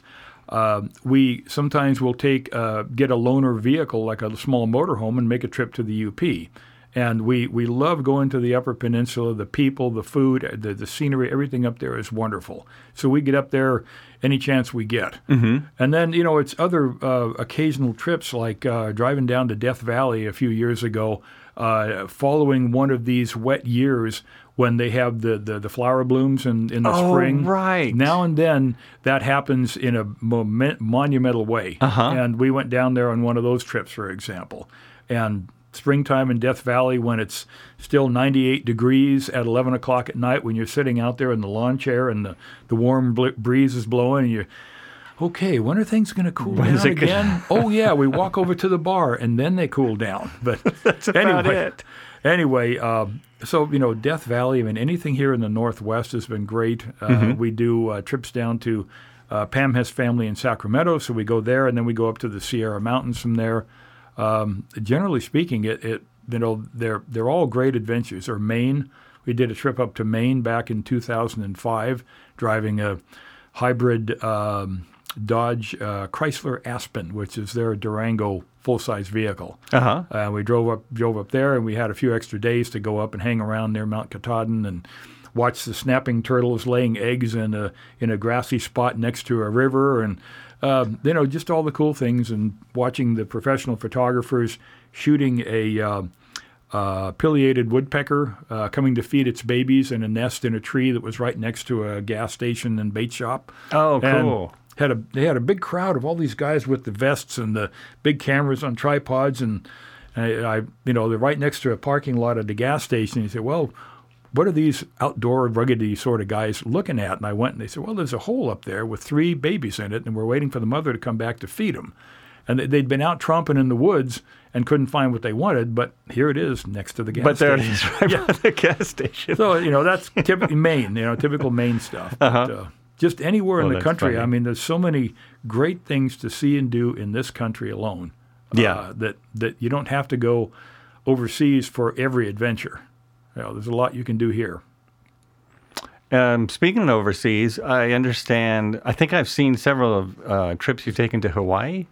uh, we sometimes will take uh, get a loaner vehicle like a small motorhome and make a trip to the UP. And we, we love going to the Upper Peninsula. The people, the food, the, the scenery, everything up there is wonderful. So we get up there any chance we get. Mm-hmm. And then, you know, it's other uh, occasional trips like uh, driving down to Death Valley a few years ago, uh, following one of these wet years when they have the, the, the flower blooms in, in the Oh, spring. right. Now and then that happens in a moment, monumental way. Uh-huh. And we went down there on one of those trips, for example. And springtime in Death Valley when it's still 98 degrees at 11 o'clock at night when you're sitting out there in the lawn chair and the, the warm breeze is blowing and you're, okay, when are things going to cool down it gonna- again? (laughs) oh, yeah, we walk over to the bar and then they cool down. (laughs) But That's about anyway, it. anyway, um, so you know, Death Valley. I mean, anything here in the Northwest has been great. Uh, We do uh, trips down to uh, Pam has family in Sacramento, so we go there, and then we go up to the Sierra Mountains from there. Um, generally speaking, it, it you know they're they're all great adventures. Or Maine, we did a trip up to Maine back in 2005, driving a hybrid um, Dodge uh, Chrysler Aspen, which is their Durango full-size vehicle. Uh-huh. Uh, we drove up drove up there, and we had a few extra days to go up and hang around near Mount Katahdin and watch the snapping turtles laying eggs in a in a grassy spot next to a river, and um, you know just all the cool things, and watching the professional photographers shooting a. Uh, uh, pileated woodpecker uh, coming to feed its babies in a nest in a tree that was right next to a gas station and bait shop. Oh, And cool. Had a they had a big crowd of all these guys with the vests and the big cameras on tripods, and I, I you know they're right next to a parking lot at the gas station. You say, well, what are these outdoor ruggedy sort of guys looking at? And I went and they said, well, there's a hole up there with three babies in it, and we're waiting for the mother to come back to feed them. And they- they'd been out tromping in the woods and couldn't find what they wanted, but here it is next to the gas But there it station. is, right by (laughs) the gas station. So you know that's typically (laughs) Maine, you know, typical Maine stuff. But, uh just anywhere Oh, in the country, funny. I mean, there's so many great things to see and do in this country alone. Yeah. uh, that that you don't have to go overseas for every adventure. You know, there's a lot you can do here. Um, speaking of overseas, I understand. I think I've seen several of uh, trips you've taken to Hawaii.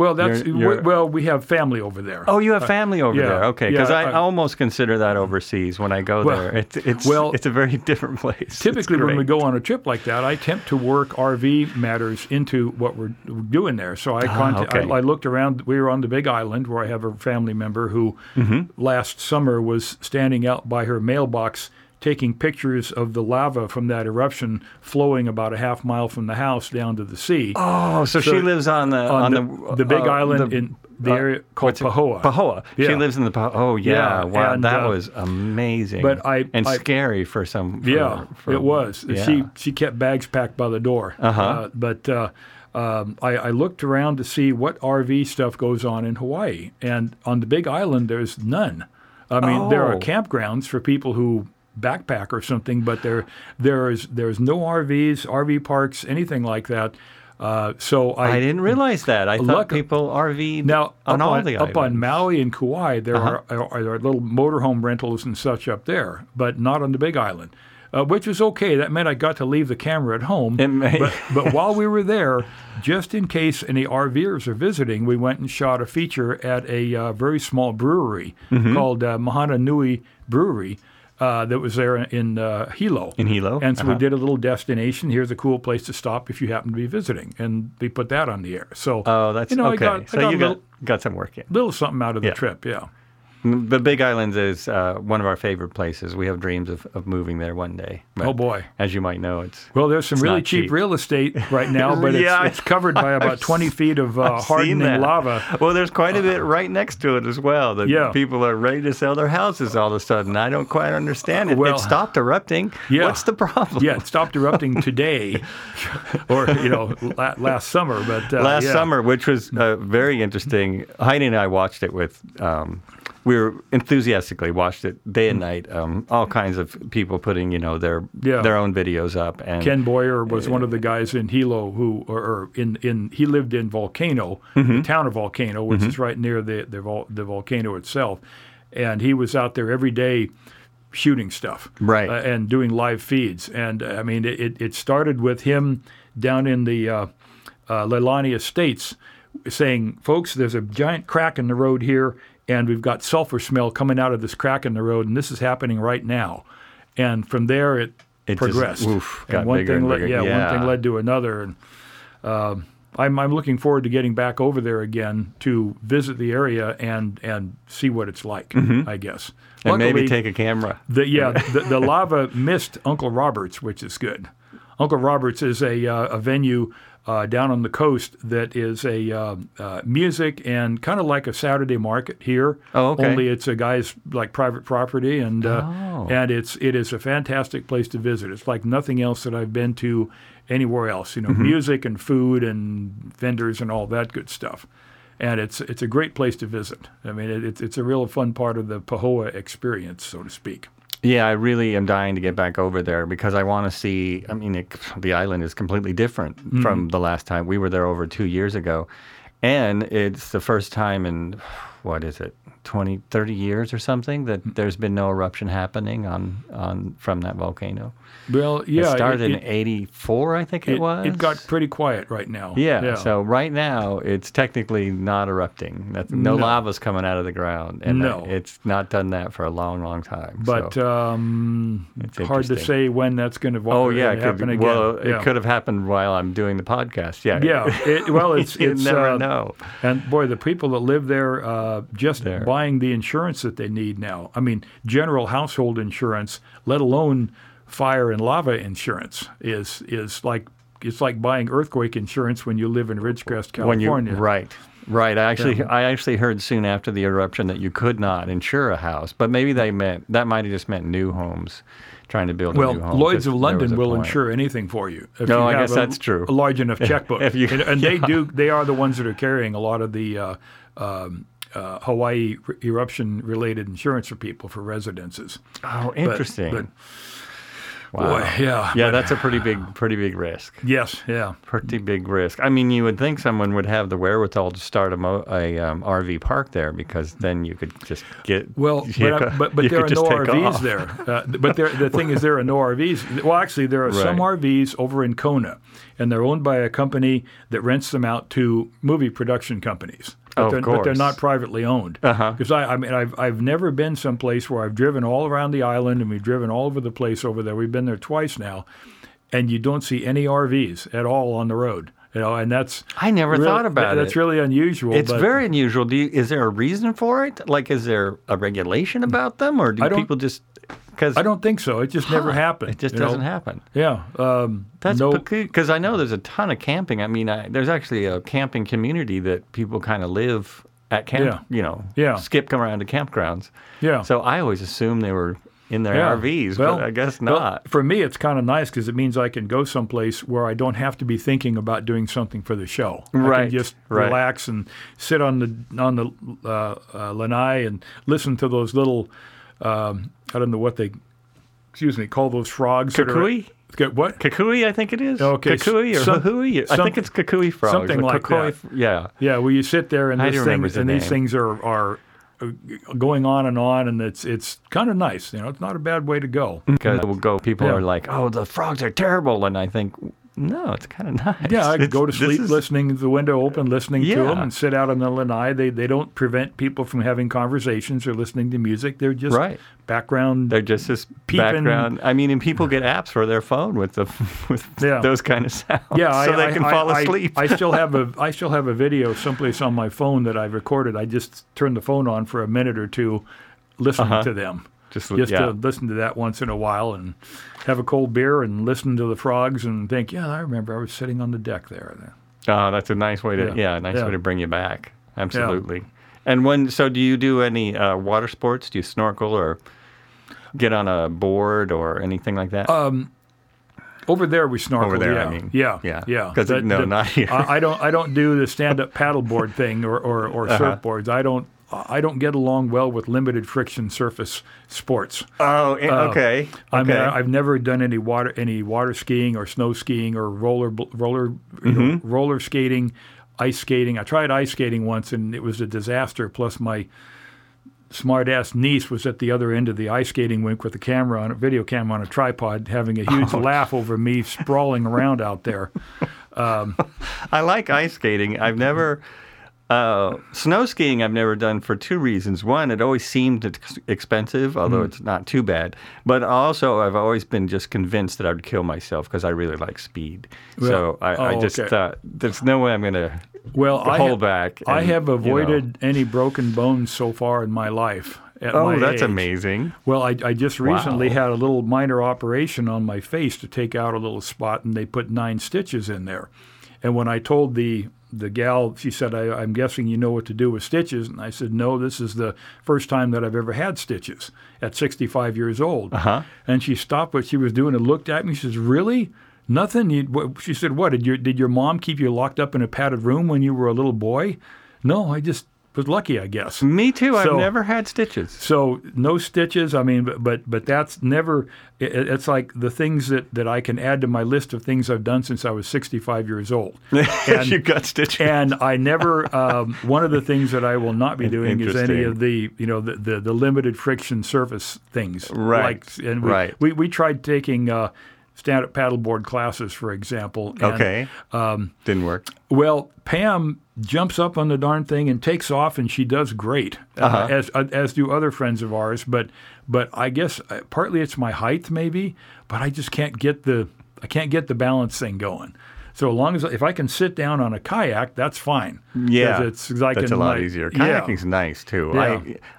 Well, that's You're- you're- well, we have family over there. Oh, you have family over yeah, there. Okay, because yeah, I, I- almost consider that overseas when I go Well- there. It's it's well, it's a very (laughs) different place. Typically, when we go on a trip like that, I attempt to work RV matters into what we're doing there. So I, contact, Ah, okay. I, I looked around. We were on the Big Island, where I have a family member who Mm-hmm. last summer was standing out by her mailbox taking pictures of the lava from that eruption flowing about a half mile from the house down to the sea. Oh, so, So she lives on the on, on, the, the Big uh, Island the- in the uh, area called Pahoa. Pahoa. She lives in the Pahoa. Oh yeah, Yeah, wow, and, that uh, was amazing. but I- and I- scary for some. For, Yeah, for- it was. Yeah. She she kept bags packed by the door. Uh-huh. but uh, um, I, I looked around to see what RV stuff goes on in Hawaii, and on the Big Island, there's none. I mean, there are Oh. campgrounds for people who backpack or something, but there there is there's no RVs, RV parks, anything like that. Uh, so I, I didn't realize that. I thought Look- people RV now on on, the up on. Maui and Kauai, there are, are, are little motorhome rentals and such up there, but not on the Big Island, uh, which was okay. That meant I got to leave the camera at home. It may- but, but (laughs) while we were there, just in case any RVers are visiting, we went and shot a feature at a uh, very small brewery Mm-hmm. called uh, Mahana Nui Brewery. Uh, that was there in uh, Hilo. In Hilo? And so we Uh-huh. did a little destination. Here's a cool place to stop if you happen to be visiting. And we put that on the air. So, Oh, that's you know, okay. I got, so I got you a got little, got some work in. little something out of the Yeah. trip, yeah. The Big Islands is uh, one of our favorite places. We have dreams of, of moving there one day. But Oh, boy. As you might know, it's Well, there's some really cheap, cheap. real estate right now, (laughs) but Yeah, it's, it's covered by about (laughs) 20 feet of uh, hardening lava. Well, there's quite a bit right next to it as well. That Yeah. people are ready to sell their houses all of a sudden. I don't quite understand it. Well, it stopped erupting. yeah. What's the problem? Yeah, it stopped erupting (laughs) today, or you know, la- last summer. But uh, Last yeah. summer, which was uh, very interesting. Heidi and I watched it with. Um, we were enthusiastically watched it day and night. Um, all kinds of people putting, you know, their Yeah. their own videos up. And Ken Boyer was one of the guys in Hilo who, or, or in in he lived in Volcano, Mm-hmm. the town of Volcano, which is right near the the, vol- the volcano itself, and he was out there every day shooting stuff, Right. uh, and doing live feeds. And uh, I mean, it, it started with him down in the uh, uh, Leilani Estates, saying, "Folks, there's a giant crack in the road here." And we've got sulfur smell coming out of this crack in the road, and this is happening right now. And from there, it It just, progressed. oof, and one bigger thing and led, bigger. yeah, one thing led to another, and um, I'm I'm looking forward to getting back over there again to visit the area and and see what it's like. I guess. Mm-hmm. and maybe take a camera. the yeah the, the lava missed Uncle Roberts, which is good. Uncle Roberts is a uh, a venue. Uh, down on the coast, that is a uh, uh, music and kind of like a Saturday market here. Oh, okay. Only it's a guy's like private property, and uh, Oh. and it's it is a fantastic place to visit. It's like nothing else that I've been to anywhere else. You know, Mm-hmm. music and food and vendors and all that good stuff. and it's it's a great place to visit. I mean, it, it's it's a real fun part of the Pahoa experience, so to speak. Yeah, I really am dying to get back over there because I want to see. I mean, it, the island is completely different Mm-hmm. from the last time we were there over two years ago, and it's the first time in what is it, 20, 30 years or something that Mm. there's been no eruption happening on on from that volcano. Well, yeah, it started it, in '84, I think it, it, was. it got pretty quiet right now. Yeah, So right now it's technically not erupting. No, No. lava's coming out of the ground, and No. it's not done that for a long, long time. but so. um, It's hard to say when that's going to oh yeah, it happen could, again. well, yeah. it could have happened while I'm doing the podcast. Yeah, Yeah, it, well, (laughs) it's you it's never uh, know. And boy, the people that live there, uh, just There. buying the insurance that they need now. I mean, general household insurance, let alone fire and lava insurance, is is like it's like buying earthquake insurance when you live in Ridgecrest, When you California. right. Right. I actually, I actually heard soon after the eruption that you could not insure a house, but maybe they meant that might have just meant new homes, trying to build Well, a new home. Lloyd's of London will point. insure anything for you. If No, you I have guess a, that's true. A large enough (laughs) checkbook, if you- and, and (laughs) they do. They are the ones that are carrying a lot of the uh, um, uh, Hawaii eruption-related insurance for people for residences. Oh, interesting. but wow. Boy, yeah, yeah, but- that's a pretty big, (sighs) pretty big risk. Yes, yeah. Pretty big risk. I mean, you would think someone would have the wherewithal to start a, mo- a um, RV park there because then you could just get Well, (laughs) but, but, but there are no RVs off. there. Uh, but there, the thing is, there are no RVs. Well, actually, there are some RVs over in Kona, and they're owned by a company that rents them out to movie production companies. But, Of they're, but they're not privately owned. Uh-huh. Because I, I mean, I've, I've never been someplace where I've driven all around the island, and we've driven all over the place over there. We've been there twice now, and you don't see any RVs at all on the road. You know, and that's I never real- thought about That's it. That's really unusual. It's very unusual. Do you, is there a reason for it? Like, is there a regulation about them, or do people just because I don't think so. It just never happened. It just doesn't happen. Yeah. Um, That's no, because I know there's a ton of camping. I mean, I, there's actually a camping community that people kind of live at camp. Yeah. You know, Yeah. skip come around to campgrounds. Yeah. So I always assume they were in their Yeah. RVs, Well, but I guess well, not. for me, it's kind of nice because it means I can go someplace where I don't have to be thinking about doing something for the show. I Right, can just right. relax and sit on the on the uh, uh, lanai and listen to those little um, I don't know what they excuse me call those frogs. are- Kukui? What? Kukui, I think it is. Okay, Kukui or some- Huhui. I think it's Kukui frogs. something like that. Yeah. Yeah, well, you sit there and I this thing, the and these things are are uh, going on and on, and it's it's kind of nice. You know, it's not a bad way to go. Because we'll go, people Yeah. are like, oh, the frogs are terrible. And I think, no, it's kind of (laughs) nice. Yeah, I It's- go to this sleep is- listening, the window open, listening to them, and sit out on the lanai. They they don't prevent people from having conversations or listening to music. They're just Right. background. They're just this Peeping- background. I mean, and people get apps for their phone with the (laughs) with Yeah. those kind of sounds, yeah, so I, they can I- fall I- asleep. I, still have a (laughs) I still have a video someplace on my phone that I've recorded. I just turn the phone on for a minute or two, listening uh-huh. to them. Just Just Uh-huh. yeah. to listen to that once in a while and have a cold beer and listen to the frogs and think, yeah, I remember I was sitting on the deck there. Oh, that's a nice way to Yeah. yeah, a nice Yeah. way to bring you back. Absolutely. And when so do you do any uh, water sports? Do you snorkel or get on a board or anything like that? Over there, we snorkel. Over there, yeah. I mean. yeah, Yeah. yeah. 'Cause, That- no, that- not (laughs) here. I, I don't. I don't do the stand-up paddleboard thing or or, or Uh-huh. surfboards. I don't. I don't get along well with limited friction surface sports. oh, eh, okay. I mean, okay. I've never done any water any water skiing or snow skiing or roller roller you know, Mm-hmm. roller skating, ice skating. I tried ice skating once and it was a disaster. Plus, my smart ass niece was at the other end of the ice skating rink with a camera on a video camera on a tripod, having a huge (laughs) laugh over me sprawling around out there. (laughs) I like ice skating. I've never uh, snow skiing. I've never done for two reasons. One, it always seemed ex- expensive, although it's not too bad. But also, I've always been just convinced that I'd kill myself because I really like speed. so I, I oh, just okay. thought there's no way I'm going to Well, I hold ha- back. I and, have you know. avoided any broken bones so far in my life. At Oh, that's age. amazing. Well, I, I just recently Wow. had a little minor operation on my face to take out a little spot, and they put nine stitches in there. And when I told the the gal, she said, I, "I'm guessing you know what to do with stitches." And I said, "No, this is the first time that I've ever had stitches at 65 years old." Uh-huh. And she stopped what she was doing and looked at me. She says, "Really?" Nothing. You, she said, "What did your did your mom keep you locked up in a padded room when you were a little boy?" No, I just was lucky, I guess. Me too. I've never had stitches. So no stitches. I mean, but but, but that's never. It, it's like the things that, that I can add to my list of things I've done since I was 65 years old. (laughs) And- you got stitches. and I never. (laughs) Um, one of the things that I will not be doing is any of the you know the, the, the limited friction surface things. Right. Like, and we, Right. We, we tried taking uh, stand up paddleboard classes, for example. and, okay. um, Didn't work. Well, Pam jumps up on the darn thing and takes off, and she does great, uh, Uh-huh. as as do other friends of ours. But but I guess uh, partly it's my height, maybe, but I just can't get the I can't get the balance thing going. So as long as if I can sit down on a kayak, that's fine. Yeah, it's like that's a lot my- easier. Yeah. Kayaking's nice too. Yeah.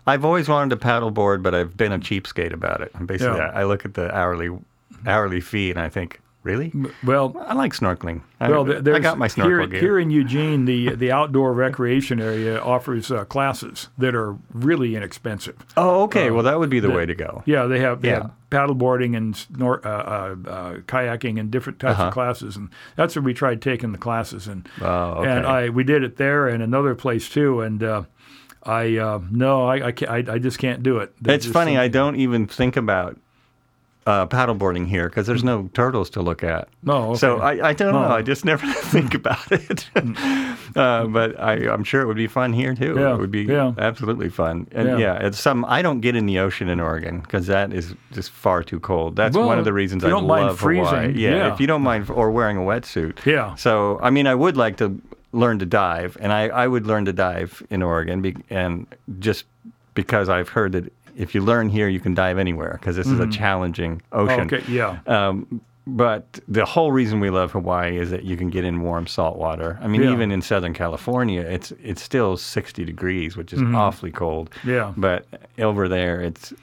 I I've always wanted to paddleboard, but I've been a cheapskate about it. And basically, Yeah. I, I look at the hourly hourly fee and I think, really? Well, I like snorkeling. I, Well, there- I got my snorkel here, gear. here in Eugene, the the outdoor recreation area offers uh, classes that are really inexpensive. oh, okay. well, that would be the way to go. Yeah, they have, they Yeah. have paddleboarding and snor- uh, uh, uh, kayaking and different types of classes, and that's where we tried taking the classes. And Uh-huh. Oh, okay. and I we did it there and another place too. And uh, I uh, no, I I, can't, I I just can't do it. There's It's funny. I don't even think about uh, paddleboarding here because there's no turtles to look at. No, So. I, I don't know. Oh. I just never (laughs) think about it. (laughs) uh, but I, I'm sure it would be fun here too. Yeah, It would be yeah. absolutely fun. And Yeah. yeah, it's some. I don't get in the ocean in Oregon because that is just far too cold. That's Well, one of the reasons you I don't mind love Hawaii. freezing, Yeah, yeah. if you don't mind, or wearing a wetsuit. Yeah. So I mean, I would like to learn to dive, and I, I would learn to dive in Oregon, be, and just because I've heard that if you learn here, you can dive anywhere because this is a challenging ocean. Mm-hmm. okay, yeah. Um, but the whole reason we love Hawaii is that you can get in warm salt water. I mean, Yeah. even in Southern California, it's it's still 60 degrees, which is awfully cold. Mm-hmm. Yeah. But over there, it's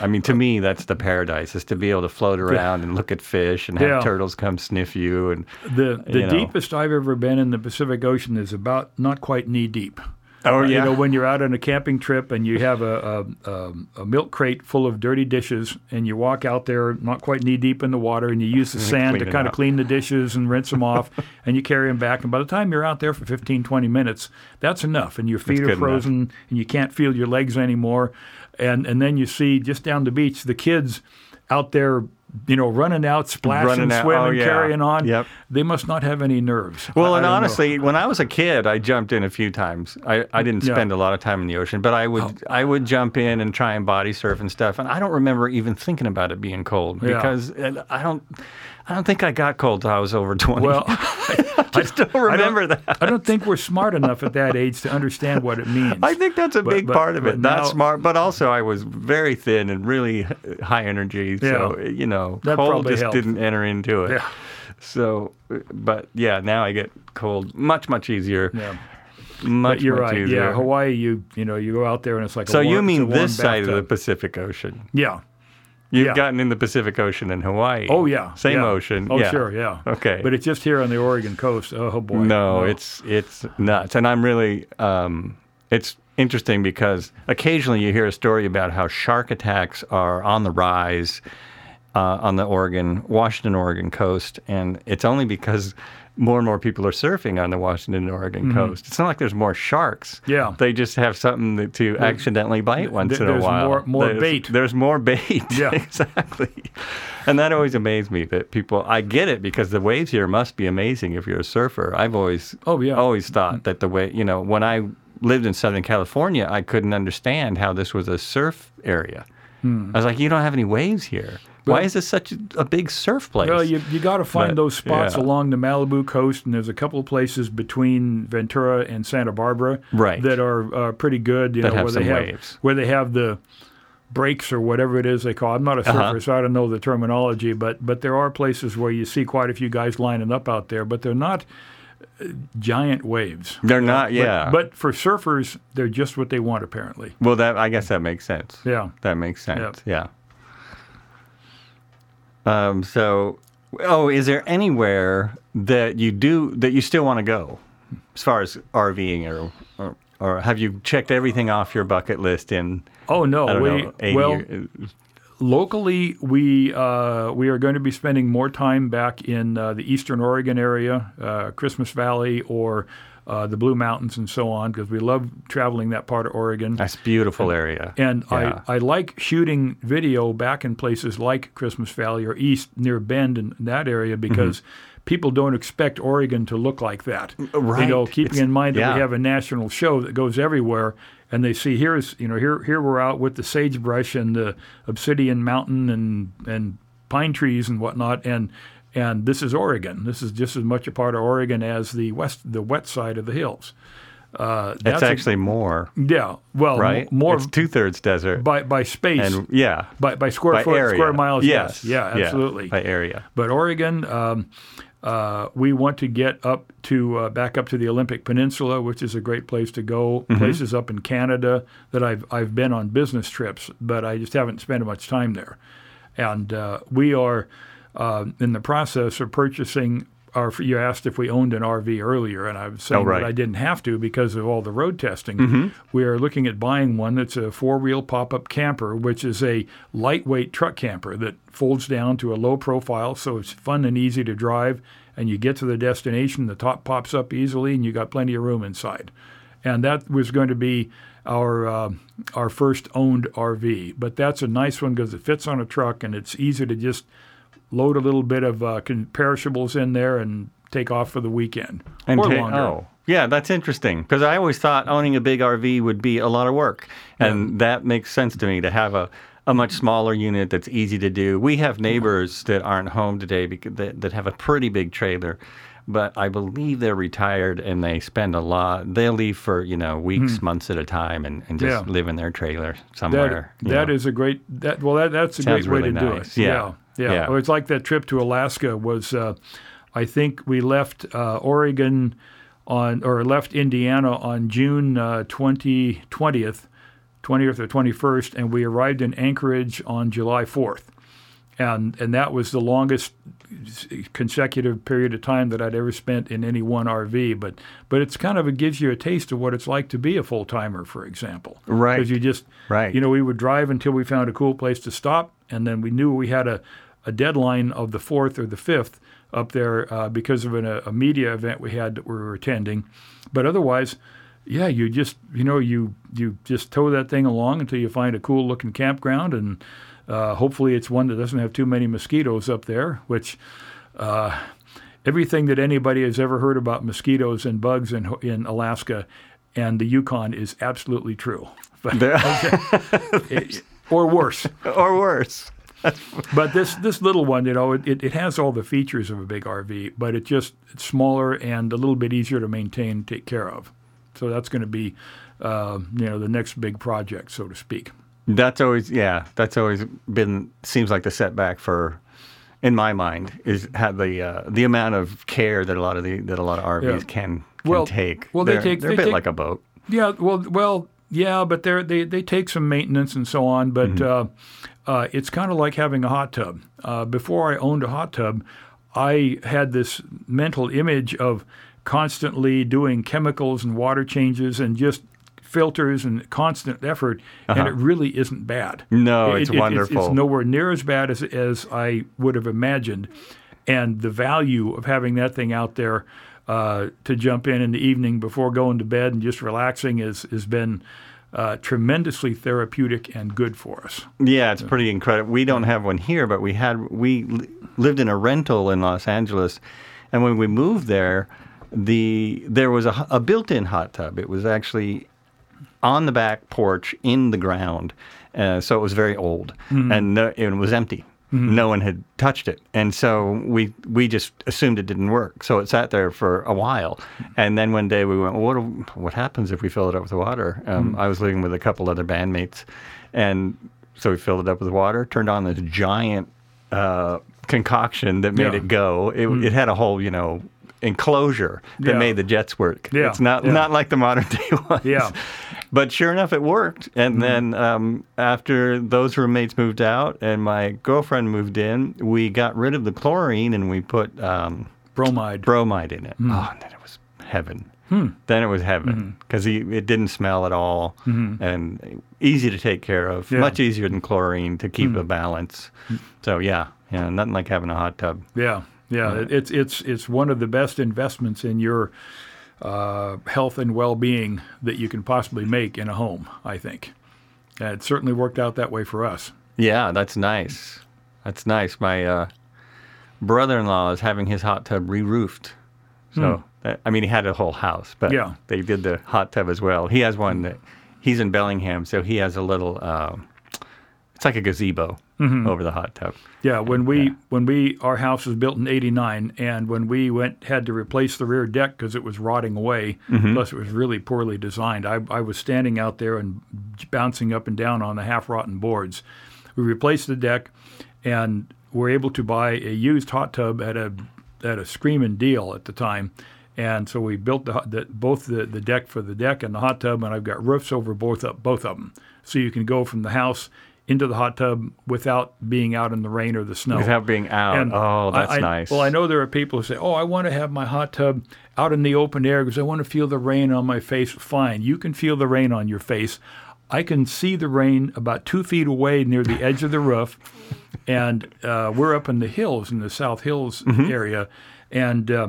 I mean, to me, that's the paradise is to be able to float around and look at fish and have Yeah. turtles come sniff you and The the you know. deepest I've ever been in the Pacific Ocean is about not quite knee deep. Oh Uh, yeah, You know, when you're out on a camping trip and you have a, a, a, a milk crate full of dirty dishes and you walk out there not quite knee deep in the water and you use the (laughs) sand to kind of clean the dishes and rinse them off (laughs) and you carry them back. And by the time you're out there for 15, 20 minutes, that's enough. And your feet good are enough. frozen and you can't feel your legs anymore. And, and then you see just down the beach the kids out there. You know, running out, splashing, Running out. Oh, swimming, Oh, yeah. carrying on. Yep. They must not have any nerves. Well, I- I and know. honestly, when I was a kid, I jumped in a few times. I, I didn't Yeah. Oh. spend a lot of time in the ocean, but I would oh. I would jump in and try and body surf and stuff. And I don't remember even thinking about it being cold Yeah. because I don't I don't think I got cold till I was over twenty. Well, (laughs) I just don't remember that. I don't think we're smart enough at that age to understand what it means. I think that's a But- big but- part of it. Not now- smart, but also I was very thin and really high energy. So Yeah. you know, That cold just helped. didn't enter into it. Yeah. So, but yeah, now I get cold much much easier. Yeah. Much But you're right. easier. Yeah, Hawaii. You you know you go out there and it's like. So a warm, you mean this side of the. Pacific Ocean? Yeah. You've Yeah. gotten in the Pacific Ocean in Hawaii. Oh yeah. Same yeah. ocean. Oh yeah. sure. Yeah. Okay. But it's just here on the Oregon coast. Oh boy. no, it's it's nuts, and I'm really um, it's interesting because occasionally you hear a story about how shark attacks are on the rise uh, on the Oregon, Washington, Oregon coast, and it's only because more and more people are surfing on the Washington and Oregon coast. It's not like there's more sharks. Mm-hmm. Yeah. they just have something that, to accidentally bite once th- in a there's while. more- more there's, bait. There's more bait. Yeah. (laughs) exactly. And that always amazed me that people. I get it because the waves here must be amazing if you're a surfer. I've always Oh, yeah. always thought that the way you know when I lived in Southern California, I couldn't understand how this was a surf area. Hmm. I was like, you don't have any waves here. Why is this such a, big surf place? Well, you, you got to find But, those spots yeah. along the Malibu coast, and there's a couple of places between Ventura and Santa Barbara Right. that are uh, pretty good. You That know, have where some they have waves. where they have the breaks or whatever it is they call. It. I'm not a surfer, Uh-huh. so I don't know the terminology, but but there are places where you see quite a few guys lining up out there, but they're not uh, giant waves. They're not. But- Yeah. But, for surfers, they're just what they want, apparently. well, that I guess that makes sense. Yeah. That makes sense. Yeah. Um. So, oh, is there anywhere that you do that you still want to go, as far as RVing or, or or have you checked everything off your bucket list in Oh no, we know well years? locally we uh, we are going to be spending more time back in uh, the Eastern Oregon area, uh, Christmas Valley, or uh, the Blue Mountains, and so on, because we love traveling that part of Oregon. That's a beautiful area. And Yeah. I, I like shooting video back in places like Christmas Valley or east near Bend and that area because people don't expect Oregon to look like that. Right. You know, Mm-hmm. Keeping It's- in mind that yeah. we have a national show that goes everywhere. And they see here's you know here here we're out with the sagebrush and the obsidian mountain and and pine trees and whatnot and and this is Oregon. This is just as much a part of Oregon as the west the wet side of the hills. Uh, it's that's a- actually more, yeah well m- right? more It's two thirds desert. by by space and yeah, by, by square by foot, area. square miles. Yes. Yeah, absolutely. By area. But Oregon, um, uh, we want to get up to uh, back up to the Olympic Peninsula, which is a great place to go. Mm-hmm. Places up in Canada that I've I've been on business trips, but I just haven't spent much time there. And uh, we are uh, in the process of purchasing. Our, you asked if we owned an RV earlier, and I was saying Oh, right. that I didn't have to because of all the road testing. We are looking at buying one that's a four wheel pop up camper, which is a lightweight truck camper that folds down to a low profile, so it's fun and easy to drive. And you get to the destination, the top pops up easily, and you got plenty of room inside. And that was going to be our uh, our first owned RV. But that's a nice one because it fits on a truck and it's easy to just load a little bit of uh, con- perishables in there and take off for the weekend And or ta- longer. oh, yeah, that's interesting because I always thought owning a big RV would be a lot of work, and that makes sense to me to have a, a much smaller unit that's easy to do. We have neighbors that aren't home today because that, that have a pretty big trailer, but I believe they're retired and they spend a lot. They'll leave for you know weeks, months at a time, and, and just. Yeah. live in their trailer somewhere. that know. is a great that well that that's a Sounds great way really to do nice. it. Yeah. yeah, Yeah. Well, it's like that trip to Alaska was. Uh, I think we left uh, Oregon on or left Indiana on June uh, 20, 20th, 20th or 21st, and we arrived in Anchorage on July 4th. And, and that was the longest consecutive period of time that I'd ever spent in any one RV. But but it's kind of it gives you a taste of what it's like to be a full timer, for example. Right. Because you just Right. You know, we would drive until we found a cool place to stop, and then we knew we had a, a deadline of the fourth or the fifth up there uh, because of an, a media event we had that we were attending. But otherwise, yeah, you just you know you you just tow that thing along until you find a cool looking campground, and uh, hopefully it's one that doesn't have too many mosquitoes up there, which. Uh, everything that anybody has ever heard about mosquitoes and bugs in in Alaska and the Yukon is absolutely true. (laughs) But, (laughs) it- or worse. (laughs) or worse. But this this little one, you know, it, it, it has all the features of a big RV, but it just it's smaller and a little bit easier to maintain and take care of. So that's going to be, uh, you know, the next big project, so to speak. That's always yeah. That's always been seems like the setback for, in my mind, is had the uh, the amount of care that a lot of the that a lot of RVs Yeah. can can Well- take. well, they they're, take- they're they a bit take- like a boat. Yeah, well, well, yeah, but they they they take some maintenance and so on. But uh, uh, it's kind of like having a hot tub. Uh, before I owned a hot tub, I had this mental image of constantly doing chemicals and water changes and just filters and constant effort, and it really isn't bad. No, It- it's it- It's, wonderful. nowhere near as bad as as I would have imagined, and the value of having that thing out there uh, to jump in in the evening before going to bed and just relaxing is has been uh, tremendously therapeutic and good for us. Yeah, it's pretty incredible. We don't have one here, but we had we li- lived in a rental in Los Angeles, and when we moved there, the there was a built-in hot tub. It was actually on the back porch in the ground, uh, so it was very old and no, it was empty. No one had touched it, and so we we just assumed it didn't work. So it sat there for a while, and then one day we went, well, "What what happens if we fill it up with water?" Um, I was living with a couple other bandmates, and so we filled it up with water, turned on this giant uh, concoction that made Yeah. it go. It, it had a whole, you know, enclosure that Yeah. made the jets work. Yeah, It's not yeah. not like the modern (laughs) day ones. Yeah. But sure enough, it worked. And Mm-hmm. then um, after those roommates moved out and my girlfriend moved in, we got rid of the chlorine and we put um, Bromide. bromide in it. Oh, and then it was heaven. Then it was heaven because it didn't smell at all and easy to take care of. Yeah. Much easier than chlorine to keep a balance. So yeah, yeah, nothing like having a hot tub. Yeah, yeah. It, it's it's it's one of the best investments in your uh, health and well-being that you can possibly make in a home. I think. And it certainly worked out that way for us. Yeah, that's nice. That's nice. My uh, brother-in-law is having his hot tub re-roofed. So that, I mean, he had a whole house, but Hmm. Yeah. they did the hot tub as well. He has one that he's in Bellingham, so he has a little. Uh, it's like a gazebo Mm-hmm. over the hot tub. Yeah, when we when we our house was built in '89, and when we went had to replace the rear deck because it was rotting away, plus it was really poorly designed. I, I was standing out there and bouncing up and down on the half rotten boards. We replaced the deck, and were able to buy a used hot tub at a at a screaming deal at the time. And so we built the, hot- the both the, the deck for the deck and the hot tub, and I've got roofs over both of, both of them, so you can go from the house into the hot tub without being out in the rain or the snow. Without being out. And oh, that's I- I- nice. Well, I know there are people who say, "Oh, I want to have my hot tub out in the open air because I want to feel the rain on my face." Fine, you can feel the rain on your face. I can see the rain about two feet away near the edge of the roof, (laughs) and uh, we're up in the hills in the South Hills Mm-hmm. area, and uh,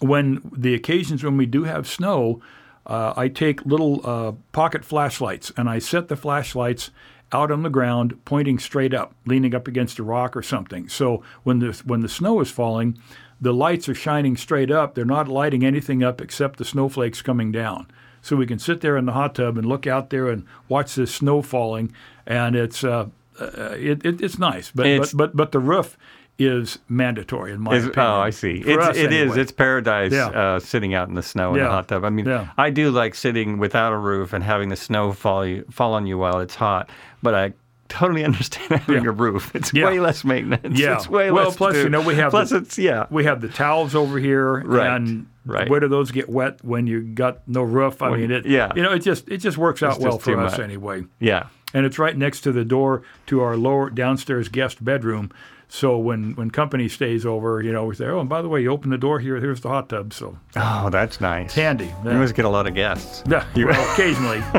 when the occasions when we do have snow, uh, I take little uh, pocket flashlights and I set the flashlights out on the ground, pointing straight up, leaning up against a rock or something. So when the when the snow is falling, the lights are shining straight up. They're not lighting anything up except the snowflakes coming down. So we can sit there in the hot tub and look out there and watch this snow falling, and it's uh, uh, it, it, it's nice. But, It's- but but but the roof is mandatory in my Is- opinion. oh, I see. For It's, it is. anyway. It's paradise Yeah. uh, sitting out in the snow in Yeah. the hot tub. I mean, Yeah. I do like sitting without a roof and having the snow fall you, fall on you while it's hot, but I totally (laughs) understand having Yeah. a roof. It's Yeah. way less maintenance. Yeah. It's way Well, less. to plus, do. you know, we have Plus, the- it's yeah. we have the towels over here, Right, and right. where do those get wet when you got no roof? I When- mean, it yeah. you know, it just it just works out It's well for us much. anyway. Yeah. And it's right next to the door to our lower downstairs guest bedroom. So when when company stays over, you know, we say, oh, and by the way, you open the door here. Here's the hot tub. So Oh, that's nice. It's handy. You always get a lot of guests. Yeah, You- (laughs) well, occasionally. (laughs)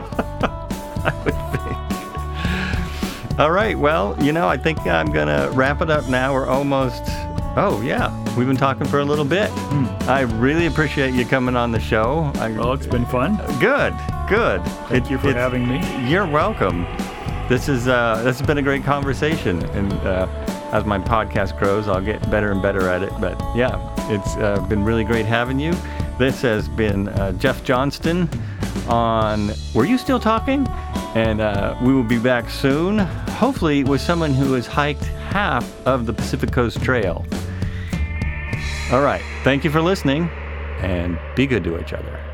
All right. Well, you know, I think I'm going to wrap it up now. We're almost. Oh, yeah. We've been talking for a little bit. I really appreciate you coming on the show. I, well, it's been fun. good. Good. Thank It- you for having me. You're welcome. This is uh, this has been a great conversation, and uh, as my podcast grows, I'll get better and better at it. But yeah, it's uh, been really great having you. This has been uh, Jeff Johnston on. Were you still talking? And uh, we will be back soon, hopefully with someone who has hiked half of the Pacific Coast Trail. All right. Thank you for listening, and be good to each other.